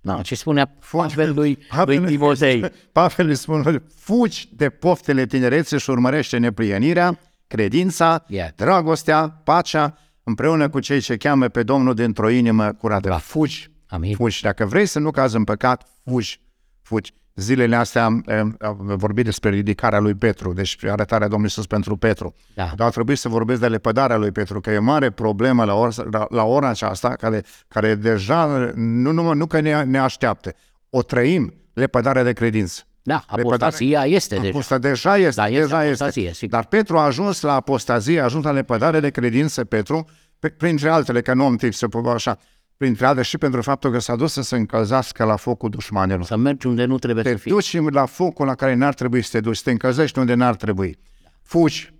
Da, ce spunea Pavel lui, Pavel, lui Timotei. Pavel îi spune, fugi de poftele tinerețe și urmărește neprienirea, credința, yeah. dragostea, pacea, împreună cu cei ce cheamă pe Domnul dintr-o inimă curată. Da. Fugi, Amin. fugi. Dacă vrei să nu cazi în păcat, fugi, fugi. Zilele astea am, am vorbit despre ridicarea lui Petru, deci arătarea Domnului Iisus pentru Petru. Da. Dar ar trebui să vorbesc de lepădarea lui Petru, că e mare problemă la ora, la, la ora aceasta, care, care deja nu, nu, nu că ne, ne așteaptă. O trăim, lepădarea de credință. Da, apostazia este deja. Aposta, deja este, da, este deja este. Sigur. Dar Petru a ajuns la apostazie, a ajuns la lepădare de credință, Petru, pe, printre altele, că nu am timp să povă așa, printre altele și pentru faptul că s-a dus să se încălzească la focul dușmanilor. Să mergi unde nu trebuie te să fii. Te duci la focul la care n-ar trebui să te duci, să te încălzești unde n-ar trebui. Fugi,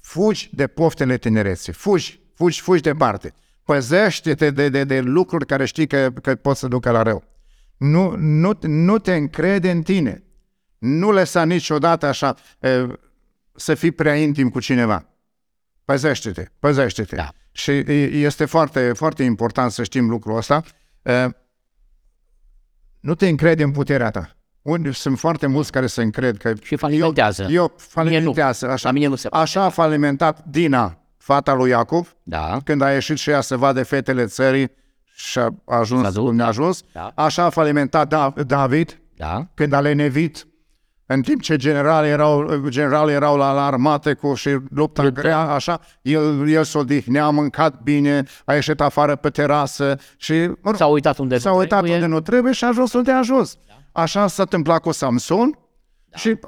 fugi de poftele tinereții, fugi, fugi, fugi departe. Păzește-te de, de, de lucruri care știi că, că pot să ducă la rău. Nu, nu, nu te încrede în tine. Nu lăsa niciodată așa e, să fii prea intim cu cineva. Păzește-te, păzește-te. Da. Și este foarte, foarte important să știm lucrul ăsta. E, nu te încrede în puterea ta. Unde sunt foarte mulți care se încred că... Și falimentează. Eu, eu falimentează, așa. La mine nu se așa a falimentat Dina, fata lui Iacov, da. când a ieșit și ea să vadă fetele țării și a ajuns cum a ajuns. Da. Așa a falimentat David, da. când a lenevit în timp ce generali erau, generali erau la, la armate cu și lupta Lupta. grea, așa, el, el s-o odihnea, a mâncat bine, a ieșit afară pe terasă și... S-a uitat unde s-a uitat trebuie. unde nu trebuie și a ajuns unde a ajuns. Da. Așa s-a întâmplat cu Samson da. și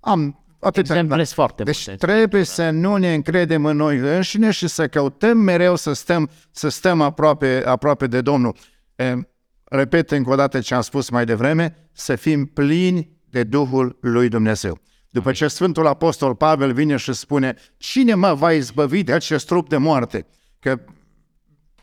am Atât Exemple foarte Deci multe. trebuie să nu ne încredem în noi înșine și să căutăm mereu să stăm, să stăm aproape, aproape de Domnul. E, repet încă o dată ce am spus mai devreme, să fim plini de Duhul lui Dumnezeu. După ce Sfântul Apostol Pavel vine și spune, cine mă va izbăvi de acest trup de moarte? Că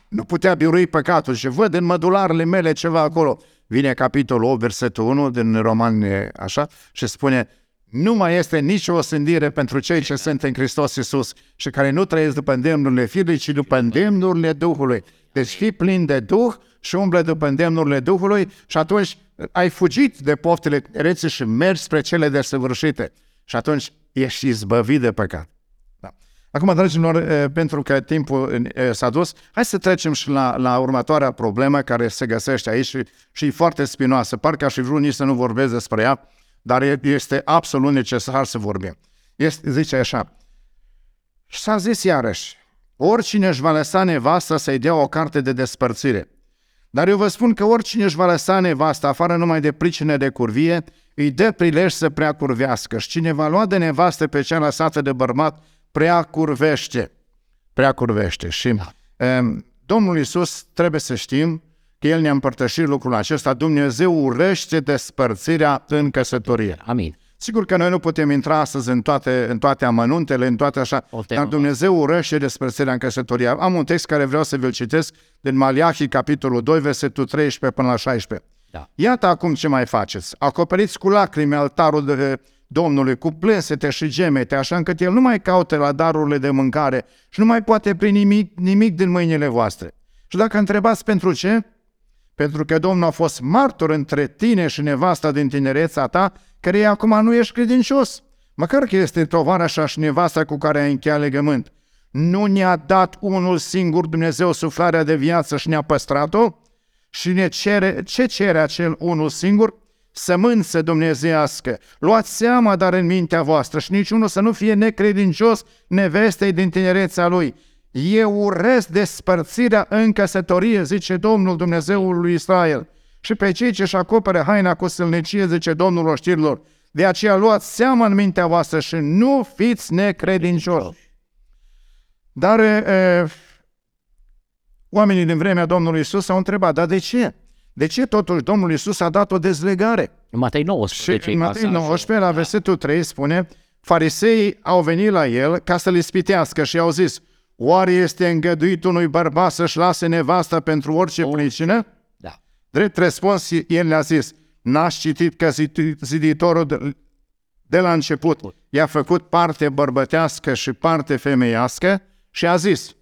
nu putea birui păcatul și văd în mădularele mele ceva acolo. Vine capitolul 8, versetul 1 din Roman, așa, și spune, nu mai este nicio osândire pentru cei ce sunt în Hristos Iisus și care nu trăiesc după îndemnurile firului, ci după îndemnurile Duhului. Deci fii plin de Duh și umble după îndemnurile Duhului și atunci ai fugit de poftele rețe și mergi spre cele desăvârșite. Și atunci ești izbăvit de păcat. Da. Acum, dragilor, pentru că timpul s-a dus, hai să trecem și la, la următoarea problemă care se găsește aici și, și e foarte spinoasă. Parcă aș fi vrut nici să nu vorbesc despre ea, dar este absolut necesar să vorbim. Este, zice așa, și s-a zis iarăși, oricine își va lăsa nevasta să-i dea o carte de despărțire. Dar eu vă spun că oricine își va lăsa nevasta afară numai de pricine de curvie, îi dă prilej să prea curvească și cine va lua de nevastă pe cea lăsată de bărbat, prea curvește. Prea curvește. Și da. um, Domnul Iisus trebuie să știm că El ne-a împărtășit lucrul acesta. Dumnezeu urăște despărțirea în căsătorie. Amin. Sigur că noi nu putem intra astăzi în toate, în toate amănuntele, în toate așa, dar Dumnezeu urăște despărțirea în căsătorie. Am un text care vreau să vi-l citesc din Maliahi, capitolul 2, versetul 13 până la 16. Da. Iată acum ce mai faceți. Acoperiți cu lacrimi altarul de Domnului, cu plânsete și gemete, așa încât El nu mai caute la darurile de mâncare și nu mai poate primi nimic, nimic din mâinile voastre. Și dacă întrebați pentru ce, pentru că Domnul a fost martor între tine și nevasta din tinereța ta, care acum nu ești credincios. Măcar că este așa și nevasta cu care ai încheiat legământ. Nu ne-a dat unul singur Dumnezeu suflarea de viață și ne-a păstrat-o? Și ne cere, ce cere acel unul singur? Sămânță dumnezească. Luați seama, dar în mintea voastră și niciunul să nu fie necredincios nevestei din tinerețea lui eu urăsc despărțirea în căsătorie, zice Domnul Dumnezeul lui Israel. Și pe cei ce își acopere haina cu sălnecie, zice Domnul oștirilor. De aceea luați seama în mintea voastră și nu fiți necredincioși. Dar e, oamenii din vremea Domnului Isus au întrebat, dar de ce? De ce totuși Domnul Isus a dat o dezlegare? În Matei 19. Și în Matei 19, la versetul 3 spune, fariseii au venit la el ca să-l ispitească și au zis, Oare este îngăduit unui bărbat să-și lase nevasta pentru orice oh. pricină? Da. Drept răspuns, el le-a zis, n-aș citit că ziditorul de, de la început i-a făcut parte bărbătească și parte femeiască și a zis,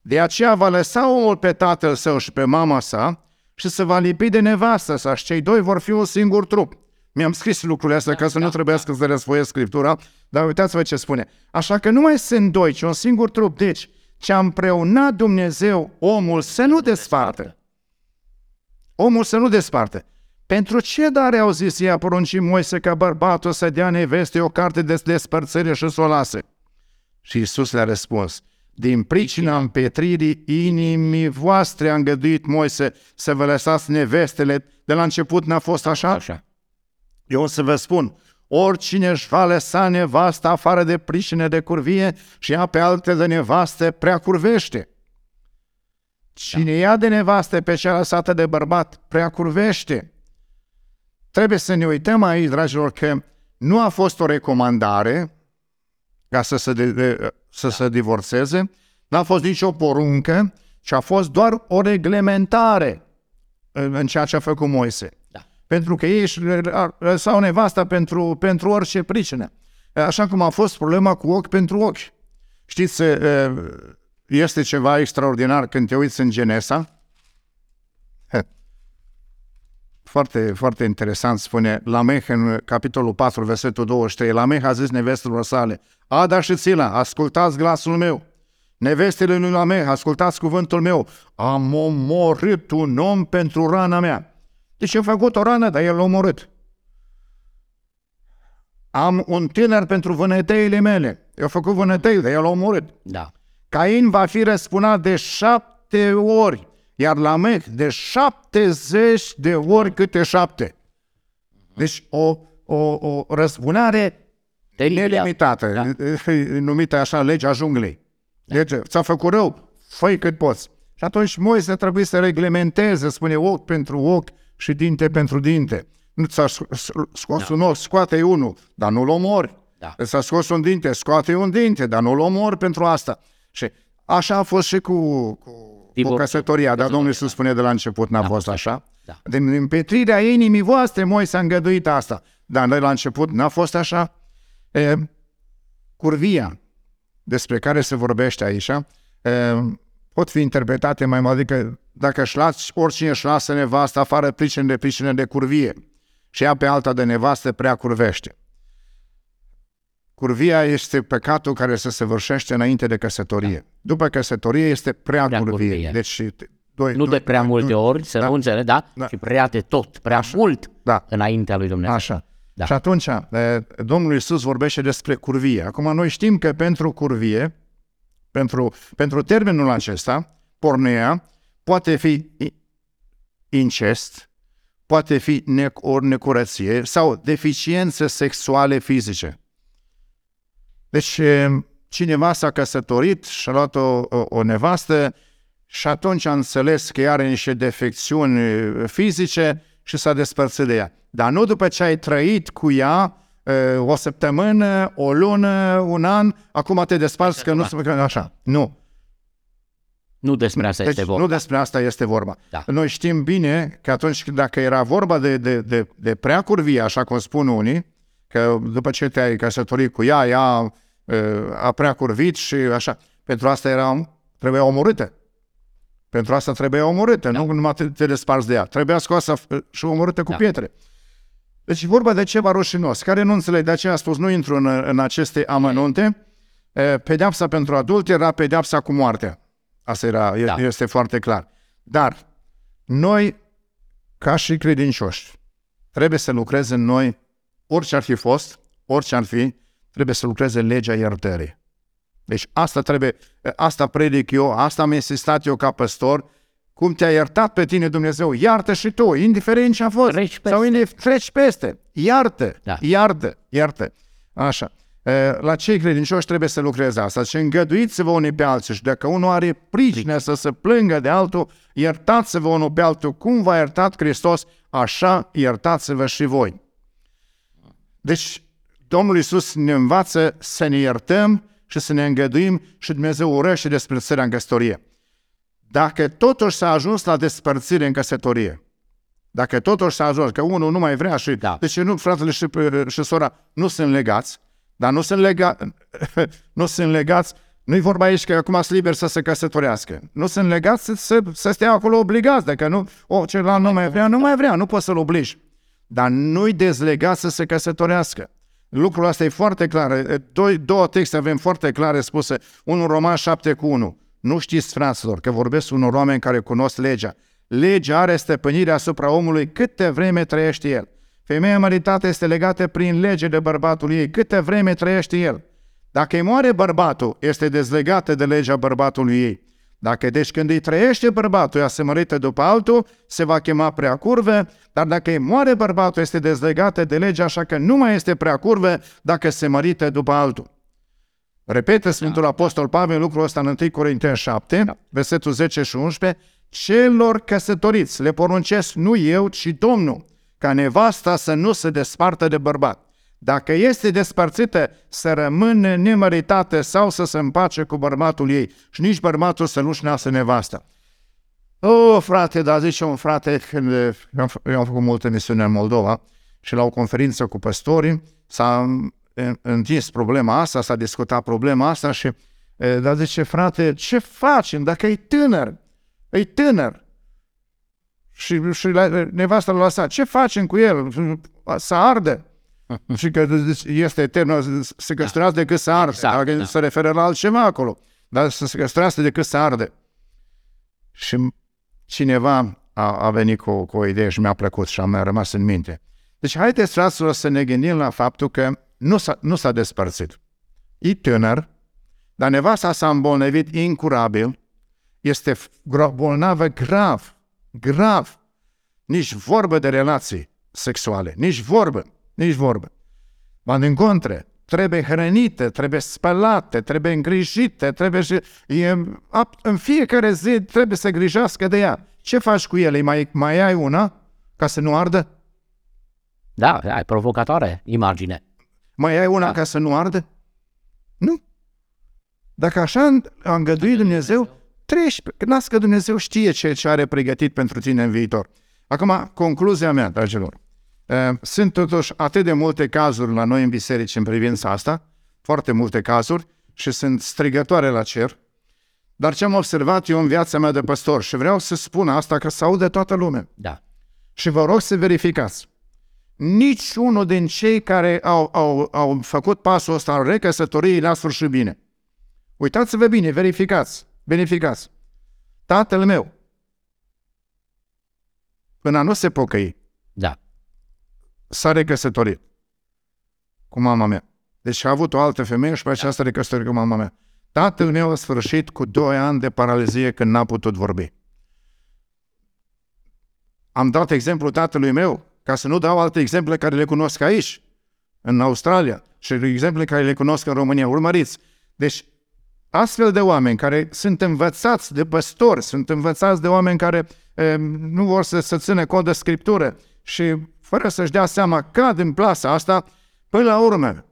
de aceea va lăsa omul pe tatăl său și pe mama sa și se va lipi de nevastă sa și cei doi vor fi un singur trup. Mi-am scris lucrurile astea da, ca să da, nu trebuiască da. să răsfoiesc Scriptura, dar uitați-vă ce spune. Așa că nu mai sunt doi, ci un singur trup. Deci, ce a împreunat Dumnezeu omul să nu desparte. Omul să nu desparte. Pentru ce dare au zis ea poruncii Moise ca bărbatul să dea neveste o carte de despărțire și să o lase? Și Isus le-a răspuns, din pricina împetririi inimii voastre a îngăduit Moise să vă lăsați nevestele. De la început n-a fost așa? Așa. Eu o să vă spun, oricine își va lăsa nevasta afară de prișine de curvie și ia pe alte de nevaste, prea curvește. Cine da. ia de nevaste pe cea lăsată de bărbat, prea curvește. Trebuie să ne uităm aici, dragilor, că nu a fost o recomandare ca să se, de, de, să da. se divorțeze, n-a fost nicio poruncă, ci a fost doar o reglementare în, în ceea ce a făcut Moise pentru că ei își lăsau nevasta pentru, pentru orice pricină. Așa cum a fost problema cu ochi pentru ochi. Știți, este ceva extraordinar când te uiți în Genesa. Foarte, foarte interesant spune Lameh în capitolul 4, versetul 23. Lameh a zis nevestelor sale, Ada și Țila, ascultați glasul meu. Nevestele lui Lameh, ascultați cuvântul meu. Am omorât un om pentru rana mea. Deci a făcut o rană, dar el l-a omorât. Am un tânăr pentru vânătăile mele. Eu făcut vânătăi, dar el l-a omorât. Da. Cain va fi răspunat de șapte ori, iar la Mech de șaptezeci de ori câte șapte. Deci o, o, o răspunare nelimitată, da. numită așa legea junglei. Da. Deci ți-a făcut rău, fă cât poți. Și atunci Moise trebuie să reglementeze, spune ochi pentru ochi, și dinte pentru dinte. Nu ți-a scos da. un ochi, scoate unul, dar nu-l omori. Da. Ți-a scos un dinte, scoate un dinte, dar nu-l omori pentru asta. Și așa a fost și cu, cu cu căsătoria, dar Domnul Iisus spune de la început, n-a, n-a fost așa. Da. Din împetrirea inimii voastre, moi s-a îngăduit asta. Dar de la început n-a fost așa. E, curvia, despre care se vorbește aici, e, pot fi interpretate mai mult, adică dacă își las, oricine își lasă nevasta afară pricine de pricine de curvie și ea pe alta de nevastă prea curvește. Curvia este păcatul care se săvârșește înainte de căsătorie. Da. După căsătorie este prea, prea curvie. curvie. Deci, doi, nu doi, de prea multe doi, ori, să da. nu înțeleg, da? da? Și prea de tot, prea Așa. mult da. înaintea lui Dumnezeu. Așa. Da. Și atunci, Domnul Iisus vorbește despre curvie. Acum, noi știm că pentru curvie, pentru, pentru termenul acesta, pornea, poate fi incest, poate fi ori necurăție sau deficiențe sexuale fizice. Deci cineva s-a căsătorit și a luat o, o, o nevastă și atunci a înțeles că are niște defecțiuni fizice și s-a despărțit de ea. Dar nu după ce ai trăit cu ea o săptămână, o lună, un an, acum te desparți că nu se așa. Nu. Nu despre asta deci, este vorba. Nu despre asta este vorba. Da. Noi știm bine că atunci dacă era vorba de, de, de, de prea curvie, așa cum spun unii, că după ce te-ai căsătorit cu ea, ea a prea curvit și așa, pentru asta era, trebuia omorâtă. Pentru asta trebuie omorâtă, da. nu numai te, te desparți de ea. Trebuia scoasă și omorâtă cu da. pietre. Deci e vorba de ceva rușinos, care nu înțeleg, de aceea a spus, nu intru în, în aceste amănunte. Pedeapsa pentru adult era pedeapsa cu moartea. Asta era, da. este foarte clar. Dar noi, ca și credincioși, trebuie să lucreze în noi, orice ar fi fost, orice ar fi, trebuie să lucreze legea iertării. Deci asta trebuie, asta predic eu, asta am insistat eu ca păstor, cum te-a iertat pe tine Dumnezeu, iartă și tu, indiferent ce a fost. Treci peste. Sau indif- treci peste. Iartă, da. iartă, iartă. Așa. La cei credincioși trebuie să lucreze asta. Și îngăduiți-vă unii pe alții. Și dacă unul are pricină să se plângă de altul, iertați-vă unul pe altul. Cum v-a iertat Hristos, așa iertați-vă și voi. Deci, Domnul Iisus ne învață să ne iertăm și să ne îngăduim și Dumnezeu urăște despărțirea în căsătorie. Dacă totuși s-a ajuns la despărțire în căsătorie, dacă totuși s-a ajuns, că unul nu mai vrea și... Da. Deci nu, fratele și, și sora nu sunt legați, dar nu sunt, lega, nu sunt legați, nu-i vorba aici că acum sunt liber să se căsătorească. Nu sunt legați să, să, să stea acolo obligați, dacă nu, o, celălalt nu mai vrea, nu mai vrea, nu poți să-l obligi. Dar nu-i dezlegat să se căsătorească. Lucrul ăsta e foarte clar. Doi, două texte avem foarte clare spuse. Unul Roman 7 cu 1. Nu știți, fraților, că vorbesc unor oameni care cunosc legea. Legea are stăpânirea asupra omului câte vreme trăiește el. Femeia măritată este legată prin lege de bărbatul ei, câte vreme trăiește el. Dacă îi moare bărbatul, este dezlegată de legea bărbatului ei. Dacă deci când îi trăiește bărbatul, ea se mărită după altul, se va chema prea curve, dar dacă îi moare bărbatul, este dezlegată de lege, așa că nu mai este prea curve dacă se mărită după altul. Repetă Sfântul da. Apostol Pavel lucrul ăsta în 1 Corinteni 7, da. versetul 10 și 11, celor căsătoriți le poruncesc nu eu, ci Domnul, ca nevasta să nu se despartă de bărbat. Dacă este despărțită, să rămână nemăritată sau să se împace cu bărbatul ei și nici bărbatul să nu-și nasă nevasta. O, frate, dar zice un frate, când eu am făcut multe misiuni în Moldova și la o conferință cu păstorii s-a întins problema asta, s-a discutat problema asta și dar zice, frate, ce facem dacă e tânăr? E tânăr. Și, și nevasta l-a lăsat. Ce facem cu el? Să arde. și că este etern, se căstrează da. decât să arde. Exact, dacă da. se referă la altceva acolo. Dar să se căstrează decât să arde. Și cineva a, a venit cu, cu o idee și mi-a plăcut și mi-a rămas în minte. Deci haideți, fraților, să ne gândim la faptul că nu s-a, nu s-a despărțit. E tânăr, dar nevasta s-a îmbolnăvit incurabil, este bolnavă grav, grav. Nici vorbă de relații sexuale, nici vorbă, nici vorbă. Ba din contre, trebuie hrănite, trebuie spălate, trebuie îngrijite, trebuie și... E, în fiecare zi trebuie să grijească de ea. Ce faci cu ele? Mai, mai ai una ca să nu ardă? Da, ai provocatoare imagine. Mai ai una da. ca să nu ardă? Nu. Dacă așa a îngăduit Dumnezeu, treci, las că Dumnezeu știe ce, ce are pregătit pentru tine în viitor. Acum, concluzia mea, dragilor. Sunt totuși atât de multe cazuri la noi în biserici în privința asta, foarte multe cazuri, și sunt strigătoare la cer, dar ce am observat eu în viața mea de păstor și vreau să spun asta că să aude toată lumea. Da. Și vă rog să verificați. Nici unul din cei care au, au, au făcut pasul ăsta în recăsătoriei l-a sfârșit bine. Uitați-vă bine, verificați, verificați. Tatăl meu, până nu se pocăi, da. s-a recăsătorit cu mama mea. Deci a avut o altă femeie și pe aceasta recăsătorit cu mama mea. Tatăl meu a sfârșit cu doi ani de paralizie când n-a putut vorbi. Am dat exemplu tatălui meu, ca să nu dau alte exemple care le cunosc aici, în Australia, și exemple care le cunosc în România. Urmăriți! Deci, astfel de oameni care sunt învățați de păstori, sunt învățați de oameni care e, nu vor să, să țină cod de scriptură și fără să-și dea seama cad în plasa asta, până la urmă,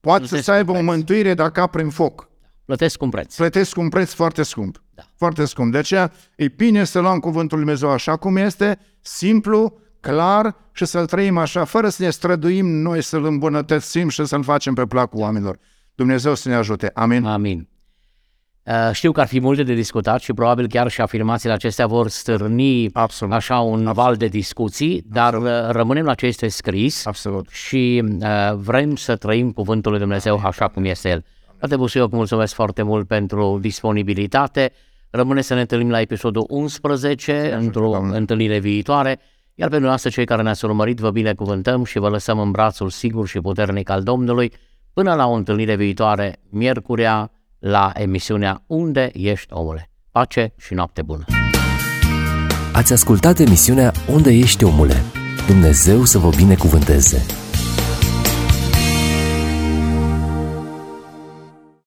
poate să aibă o mântuire dacă prin foc. Plătesc un preț. Plătesc un preț foarte scump. Da. Foarte scump. De aceea e bine să luăm cuvântul Lui Dumnezeu așa cum este, simplu, clar și să-l trăim așa, fără să ne străduim noi să-l îmbunătățim și să-l facem pe placul oamenilor. Dumnezeu să ne ajute. Amin. Amin. Uh, știu că ar fi multe de discutat și probabil chiar și afirmațiile acestea vor stârni Absolut. așa un Absolut. val de discuții, dar Absolut. Uh, rămânem la ce este scris Absolut. și uh, vrem să trăim cuvântul lui Dumnezeu așa cum este el. Frate Busuioc, mulțumesc foarte mult pentru disponibilitate. Rămâne să ne întâlnim la episodul 11 într-o întâlnire viitoare. Iar pentru noastră, cei care ne-ați urmărit, vă binecuvântăm și vă lăsăm în brațul sigur și puternic al Domnului până la o întâlnire viitoare, miercurea, la emisiunea Unde ești omule? Pace și noapte bună! Ați ascultat emisiunea Unde ești omule? Dumnezeu să vă binecuvânteze!